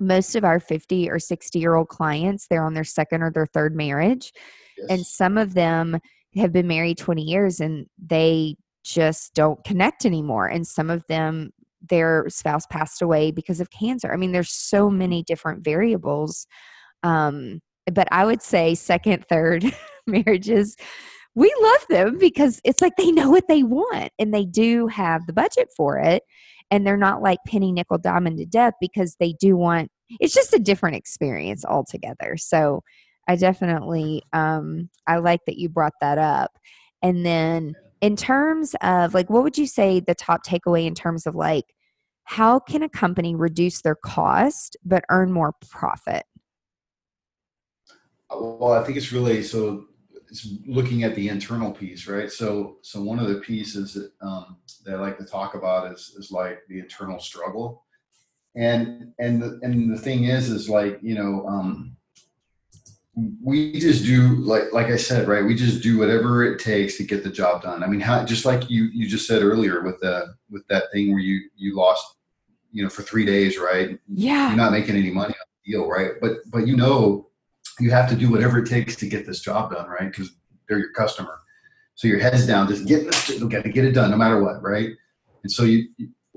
Speaker 2: most of our 50 or 60 year old clients they're on their second or their third marriage yes. and some of them have been married 20 years and they just don't connect anymore. And some of them, their spouse passed away because of cancer. I mean, there's so many different variables. Um, but I would say second, third marriages, we love them because it's like they know what they want and they do have the budget for it. And they're not like penny, nickel, diamond to death because they do want it's just a different experience altogether. So I definitely um, I like that you brought that up. And then in terms of like what would you say the top takeaway in terms of like how can a company reduce their cost but earn more profit?
Speaker 3: Well, I think it's really so it's looking at the internal piece, right? So, so one of the pieces that, um, that I like to talk about is, is like the internal struggle. And and the, and the thing is is like you know um, we just do like like I said right we just do whatever it takes to get the job done. I mean how just like you you just said earlier with the with that thing where you you lost you know for three days right?
Speaker 2: Yeah.
Speaker 3: You're not making any money on the deal right? But but you know you have to do whatever it takes to get this job done right because they're your customer so your head's down just get this got to get it done no matter what right and so you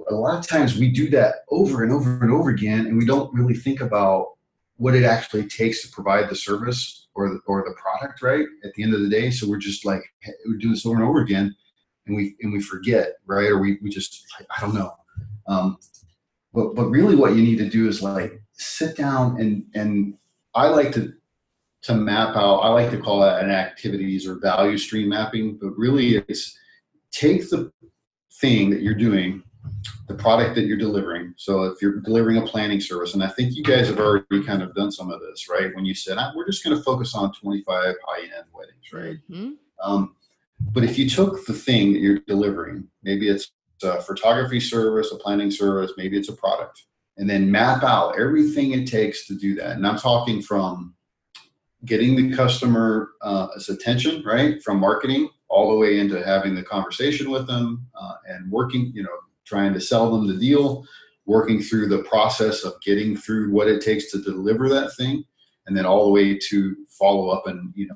Speaker 3: a lot of times we do that over and over and over again, and we don't really think about what it actually takes to provide the service or the, or the product right at the end of the day. So we're just like we do this over and over again, and we and we forget right, or we we just I don't know. Um, but but really, what you need to do is like sit down and and I like to to map out. I like to call it an activities or value stream mapping, but really it's take the thing that you're doing the product that you're delivering. So if you're delivering a planning service, and I think you guys have already kind of done some of this, right? When you said we're just going to focus on 25 high-end weddings, right? Mm-hmm. Um, but if you took the thing that you're delivering, maybe it's a photography service, a planning service, maybe it's a product, and then map out everything it takes to do that. And I'm talking from getting the customer's uh, attention, right, from marketing all the way into having the conversation with them uh, and working, you know, trying to sell them the deal, working through the process of getting through what it takes to deliver that thing, and then all the way to follow up and you know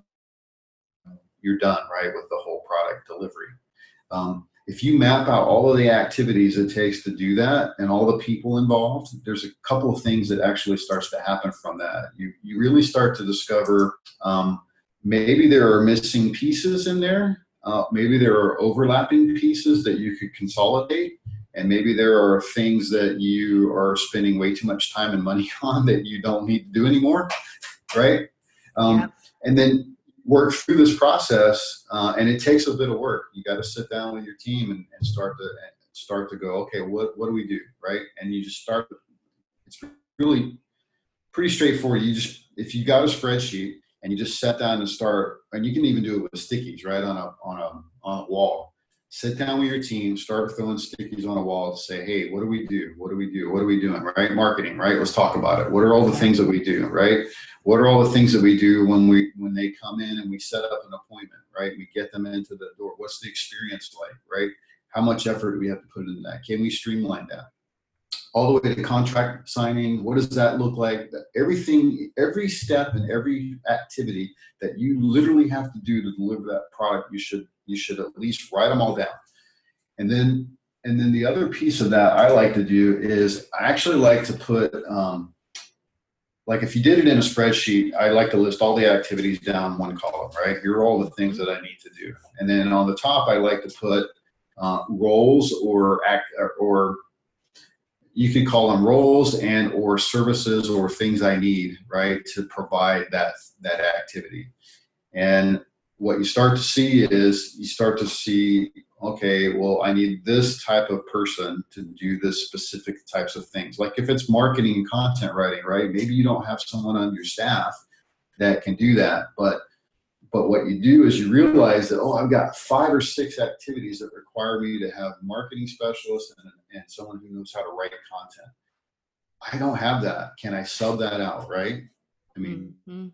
Speaker 3: you're done right with the whole product delivery. Um, if you map out all of the activities it takes to do that and all the people involved, there's a couple of things that actually starts to happen from that. You you really start to discover um, maybe there are missing pieces in there. Uh, maybe there are overlapping pieces that you could consolidate and maybe there are things that you are spending way too much time and money on that you don't need to do anymore right um, yeah. and then work through this process uh, and it takes a bit of work. You got to sit down with your team and, and, start to start to go okay what, what do we do? Right? And you just start it's really pretty straightforward. You just if you got a spreadsheet and you just sat down and start and you can even do it with stickies right on a on a on a wall sit down with your team, start throwing stickies on a wall to say, hey, what do we do? What do we do? What are we doing? Right? Marketing, right? Let's talk about it. What are all the things that we do, right? What are all the things that we do when we when they come in and we set up an appointment, right? We get them into the door. What's the experience like, right? How much effort do we have to put into that? Can we streamline that? All the way to contract signing. What does that look like? Everything, every step and every activity that you literally have to do to deliver that product, you should you should at least write them all down. And then and then the other piece of that I like to do is I actually like to put um, like if you did it in a spreadsheet, I like to list all the activities down one column, right? Here are all the things that I need to do. And then on the top, I like to put uh, roles or act or you could call them roles and or services or things I need, right, to provide that that activity. And what you start to see is you start to see okay well i need this type of person to do this specific types of things like if it's marketing and content writing right maybe you don't have someone on your staff that can do that but but what you do is you realize that oh i've got five or six activities that require me to have marketing specialists and, and someone who knows how to write content. I don't have that. Can i sub that out right? I mean mm-hmm.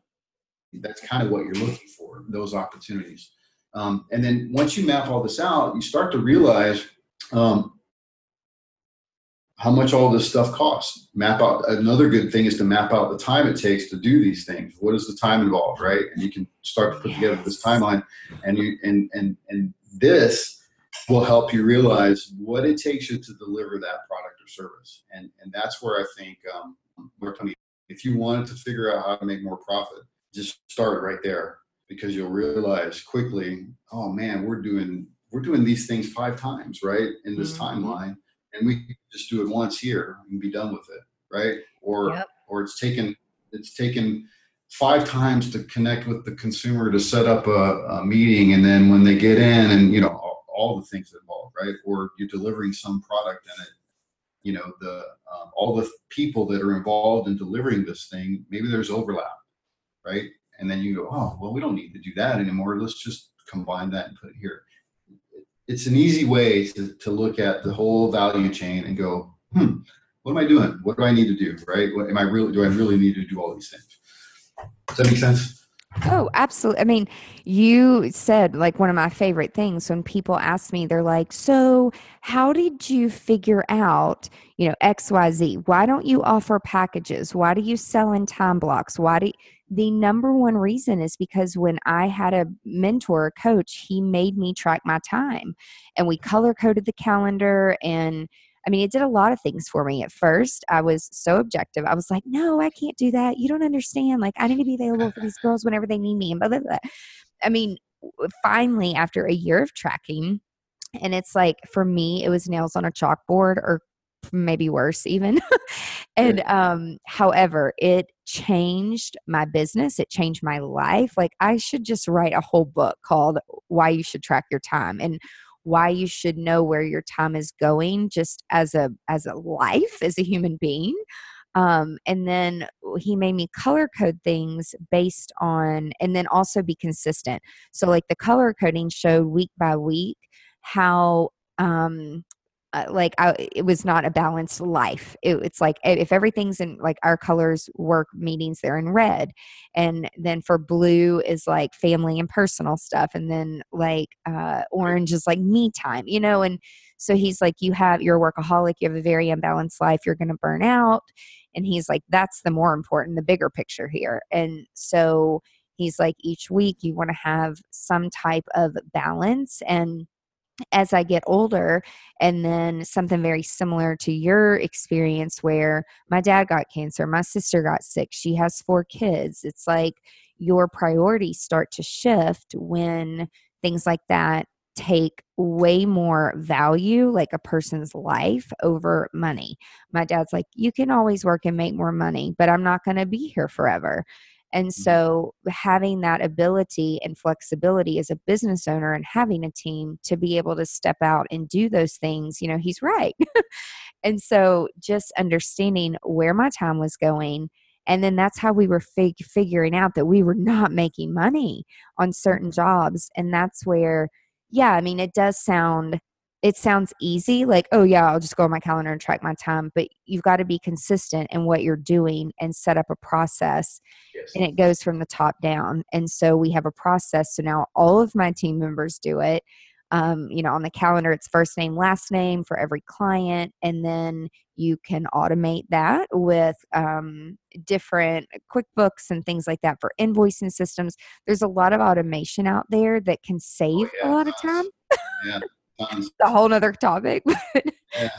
Speaker 3: that's kind of what you're looking for those opportunities. Um, and then once you map all this out you start to realize um, how much all this stuff costs. Map out another good thing is to map out the time it takes to do these things. What is the time involved, right? And you can start to put yes. together this timeline, and you and and and this will help you realize what it takes you to deliver that product or service. And and that's where I think um, if you wanted to figure out how to make more profit, just start right there because you'll realize quickly, oh man, we're doing we're doing these things five times, right, in this mm-hmm. timeline and we just do it once here and be done with it, right? Or yep. or it's taken it's taken five times to connect with the consumer to set up a, a meeting, and then when they get in, and you know all, all, the things involved, right? Or you're delivering some product and it, you know, the um, all the people that are involved in delivering this thing, maybe there's overlap, right? And then you go, oh, well, we don't need to do that anymore. Let's just combine that and put it here it's an easy way to, to look at the whole value chain and go, hmm, what am I doing? What do I need to do? Right? What am I really do I really need to do all these things? Does that make sense?
Speaker 2: Oh, absolutely. I mean, you said like one of my favorite things when people ask me, they're like, So, how did you figure out, you know, XYZ? Why don't you offer packages? Why do you sell in time blocks? Why do you, the number one reason is because when I had a mentor, a coach, he made me track my time and we color coded the calendar. And I mean, it did a lot of things for me. At first, I was so objective. I was like, no, I can't do that. You don't understand. Like, I need to be available for these girls whenever they need me. And blah, blah, blah. I mean, finally, after a year of tracking, and it's like for me, it was nails on a chalkboard or maybe worse even. And um however it changed my business it changed my life like i should just write a whole book called why you should track your time and why you should know where your time is going just as a as a life as a human being. Um, and then he made me color code things based on and then also be consistent. So like the color coding showed week by week how um uh, like I, it was not a balanced life. It, it's like if everything's in like our colors work meetings, they're in red, and then for blue is like family and personal stuff, and then like uh, orange is like me time, you know. And so he's like, you have you're a workaholic, you have a very unbalanced life, you're going to burn out, and he's like, that's the more important, the bigger picture here, and so he's like, each week you want to have some type of balance. And as I get older, and then something very similar to your experience where my dad got cancer, my sister got sick, she has four kids. It's like your priorities start to shift when things like that take way more value, like a person's life, over money. My dad's like, You can always work and make more money, but I'm not going to be here forever. And mm-hmm. so, having that ability and flexibility as a business owner and having a team to be able to step out and do those things, you know, he's right. and so, just understanding where my time was going. And then that's how we were fig- figuring out that we were not making money on certain mm-hmm. jobs. And that's where, yeah, I mean, it does sound it sounds easy like oh yeah i'll just go on my calendar and track my time but you've got to be consistent in what you're doing and set up a process yes. and it goes from the top down and so we have a process so now all of my team members do it um, you know on the calendar it's first name last name for every client and then you can automate that with um, different quickbooks and things like that for invoicing systems there's a lot of automation out there that can save oh, yeah, a lot of time yeah a whole nother topic. yeah.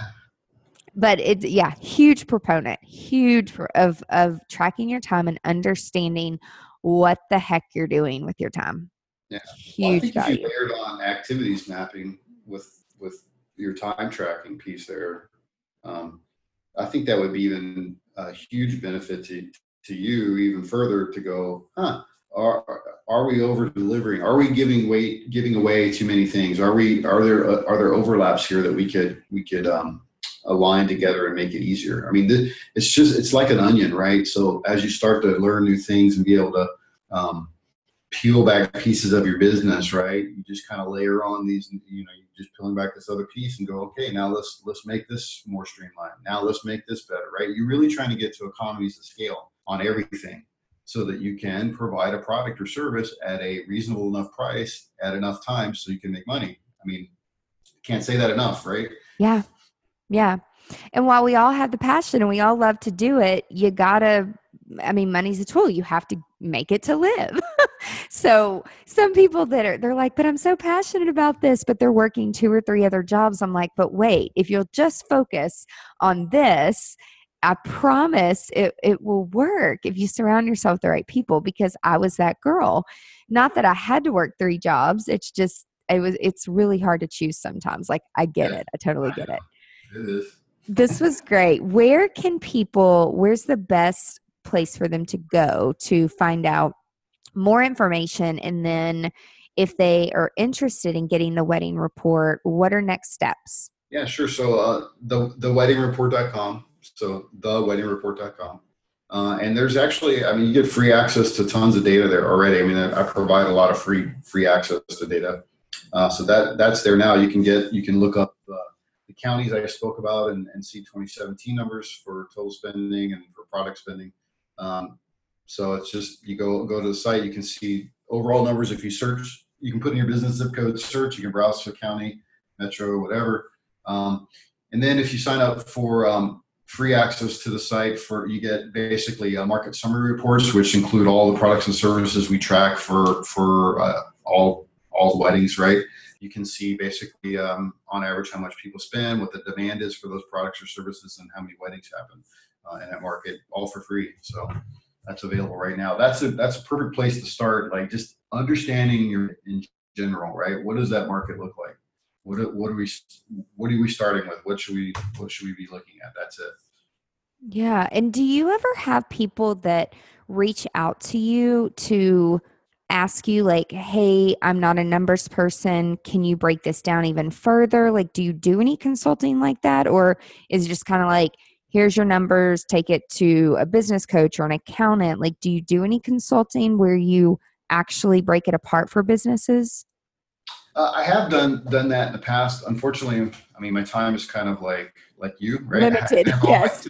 Speaker 2: But it's yeah, huge proponent, huge of of tracking your time and understanding what the heck you're doing with your time.
Speaker 3: Yeah, huge well, I think value. If you layered on activities mapping with with your time tracking piece there, um, I think that would be even a huge benefit to to you even further to go, huh? Are are we over delivering? Are we giving weight giving away too many things? Are we are there uh, are there overlaps here that we could we could um, align together and make it easier? I mean, this, it's just it's like an onion, right? So as you start to learn new things and be able to um, peel back pieces of your business, right? You just kind of layer on these, you know, you're just peeling back this other piece and go, okay, now let's let's make this more streamlined. Now let's make this better, right? You're really trying to get to economies of scale on everything so that you can provide a product or service at a reasonable enough price at enough time so you can make money. I mean, can't say that enough, right?
Speaker 2: Yeah. Yeah. And while we all have the passion and we all love to do it, you gotta I mean, money's a tool. You have to make it to live. so some people that are they're like, but I'm so passionate about this, but they're working two or three other jobs. I'm like, but wait, if you'll just focus on this, I promise it, it will work if you surround yourself with the right people because I was that girl. Not that I had to work three jobs. It's just it was it's really hard to choose sometimes. Like I get it. I totally get it.
Speaker 3: It is.
Speaker 2: This was great. Where can people where's the best place for them to go to find out more information and then if they are interested in getting the wedding report what are next steps
Speaker 3: yeah sure so uh, the theweddingreport.com so theweddingreport.com uh, and there's actually i mean you get free access to tons of data there already i mean i, I provide a lot of free free access to data uh, so that that's there now you can get you can look up uh, the counties i spoke about and, and see 2017 numbers for total spending and for product spending um, so it's just you go go to the site, you can see overall numbers. If you search, you can put in your business zip code search. You can browse for county, metro, whatever. Um, and then if you sign up for um, free access to the site, for you get basically uh, market summary reports, which include all the products and services we track for for uh, all all weddings. Right, you can see basically um, on average how much people spend, what the demand is for those products or services, and how many weddings happen uh, in that market, all for free. So that's available right now. That's a that's a perfect place to start. Like just understanding your in general, right? What does that market look like? What what are we what are we starting with? What should we what should we be looking at? That's it.
Speaker 2: Yeah, and do you ever have people that reach out to you to ask you like, "Hey, I'm not a numbers person. Can you break this down even further?" Like, do you do any consulting like that or is it just kind of like here's your numbers, take it to a business coach or an accountant? Like, do you do any consulting where you actually break it apart for businesses?
Speaker 3: Uh, I have done done that in the past. Unfortunately, I mean, my time is kind of like like you, right?
Speaker 2: Limited, yes.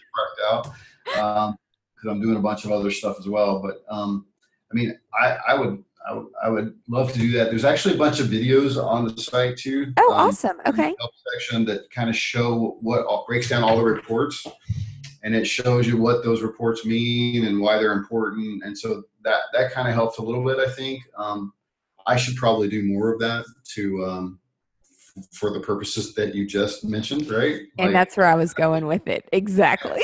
Speaker 3: out because um, I'm doing a bunch of other stuff as well. But um, I mean, I, I would I would, I would love to do that. There's actually a bunch of videos on the site too.
Speaker 2: Oh, um, awesome. Okay.
Speaker 3: section that kind of show what all, breaks down all the reports and it shows you what those reports mean and why they're important. And so that, that kind of helps a little bit, I think. Um, I should probably do more of that to, um, for the purposes that you just mentioned, right?
Speaker 2: And like, that's where I was going with it. Exactly.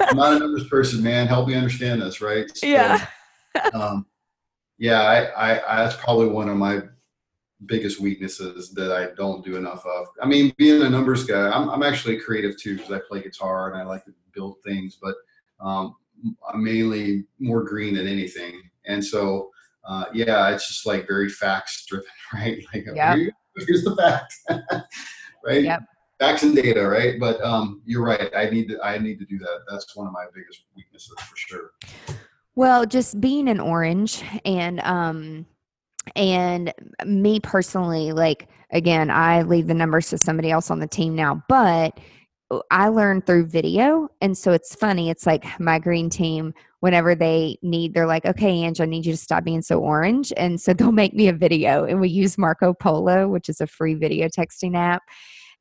Speaker 3: I'm not a numbers person, man. Help me understand this, right?
Speaker 2: So, yeah.
Speaker 3: um, yeah, I, I, I, that's probably one of my biggest weaknesses that I don't do enough of. I mean, being a numbers guy, I'm, I'm actually creative too because I play guitar and I like to build things, but um, I'm mainly more green than anything. And so, uh, yeah, it's just like very facts driven, right? Like,
Speaker 2: yep.
Speaker 3: Here, here's the fact, right?
Speaker 2: Yep.
Speaker 3: Facts and data, right? But um, you're right. I need to. I need to do that. That's one of my biggest weaknesses for sure.
Speaker 2: Well, just being an orange and um and me personally, like again, I leave the numbers to somebody else on the team now, but I learned through video. And so it's funny. It's like my green team, whenever they need, they're like, okay, Ange, I need you to stop being so orange. And so they'll make me a video. And we use Marco Polo, which is a free video texting app.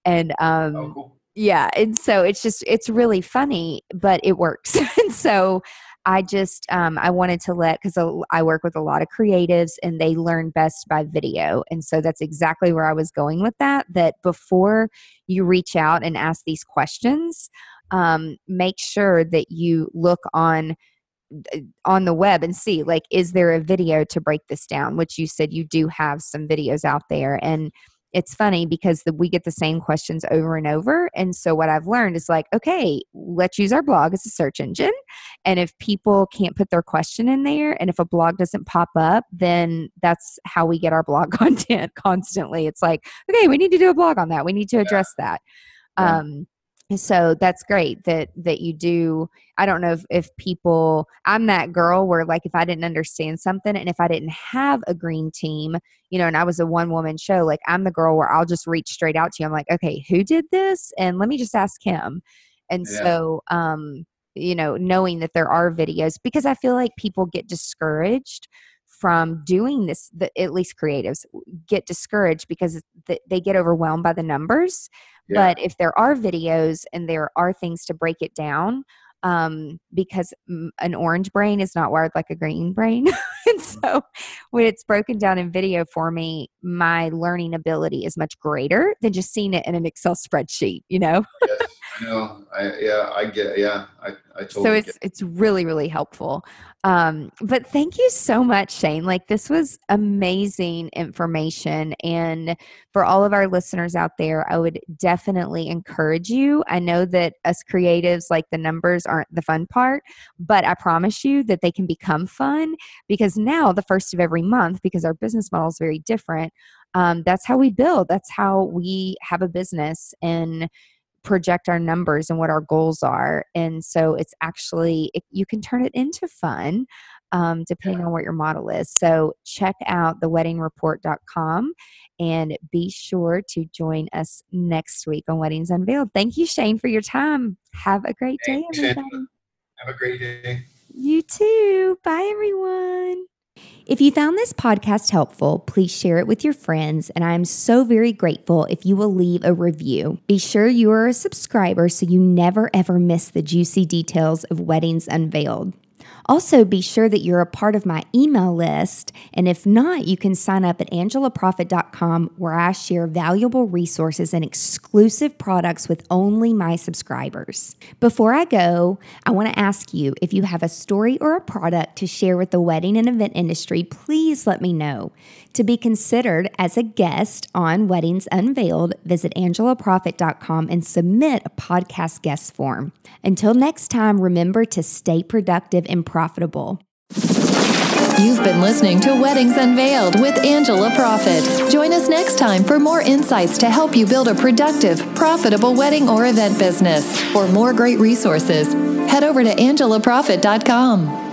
Speaker 2: And um, oh, cool. yeah. And so it's just, it's really funny, but it works. and so I just um, I wanted to let because I work with a lot of creatives and they learn best by video, and so that's exactly where I was going with that. That before you reach out and ask these questions, um, make sure that you look on on the web and see like is there a video to break this down which you said you do have some videos out there and it's funny because the, we get the same questions over and over. And so what I've learned is like, okay, let's use our blog as a search engine. And if people can't put their question in there, and if a blog doesn't pop up, then that's how we get our blog content constantly. It's like, okay, we need to do a blog on that. We need to address that. Yeah. Um, so that's great that that you do i don't know if, if people i'm that girl where like if i didn't understand something and if i didn't have a green team you know and i was a one woman show like i'm the girl where i'll just reach straight out to you. I'm like okay who did this? And let me just ask him. And yeah. so um you know knowing that there are videos because i feel like people get discouraged from doing this the, at least creatives get discouraged because they get overwhelmed by the numbers
Speaker 3: Yeah.
Speaker 2: But if there are videos and there are things to break it down, um, because an orange brain is not wired like a green brain. and so when it's broken down in video for me, my learning ability is much greater than just seeing it in an Excel spreadsheet, you know?
Speaker 3: Know. I, yeah, I get, yeah, I, I totally
Speaker 2: so it's it's really really helpful. Um, but thank you so much shane. Like this was amazing information. And for all of our listeners out there i would definitely encourage you. I know that us creatives like the numbers aren't the fun part but i promise you that they can become fun because now the first of every month because our business model is very different um, that's how we build. That's how we have a business. And project our numbers and what our goals are. And so it's actually, it, you can turn it into fun um, depending on what your model is. So check out theweddingreport.com and be sure to join us next week on Weddings Unveiled. Thank you, Shane, for your time. Have a great day,
Speaker 3: Thanks,
Speaker 2: everybody.
Speaker 3: Have a great day.
Speaker 2: You too. Bye, everyone. If you found this podcast helpful, please share it with your friends, and I am so very grateful if you will leave a review. Be sure you are a subscriber so you never ever miss the juicy details of Weddings Unveiled. Also, be sure that you're a part of my email list, and if not, you can sign up at angelaproffitt.com where I share valuable resources and exclusive products with only my subscribers. Before I go, I want to ask you if you have a story or a product to share with the wedding and event industry, please let me know. To be considered as a guest on Weddings Unveiled, visit angelaproffitt.com and submit a podcast guest form. Until next time, remember to stay productive and profitable.
Speaker 1: You've been listening to Weddings Unveiled with Angela Proffitt. Join us next time for more insights to help you build a productive, profitable wedding or event business. For more great resources, head over to angelaproffitt.com.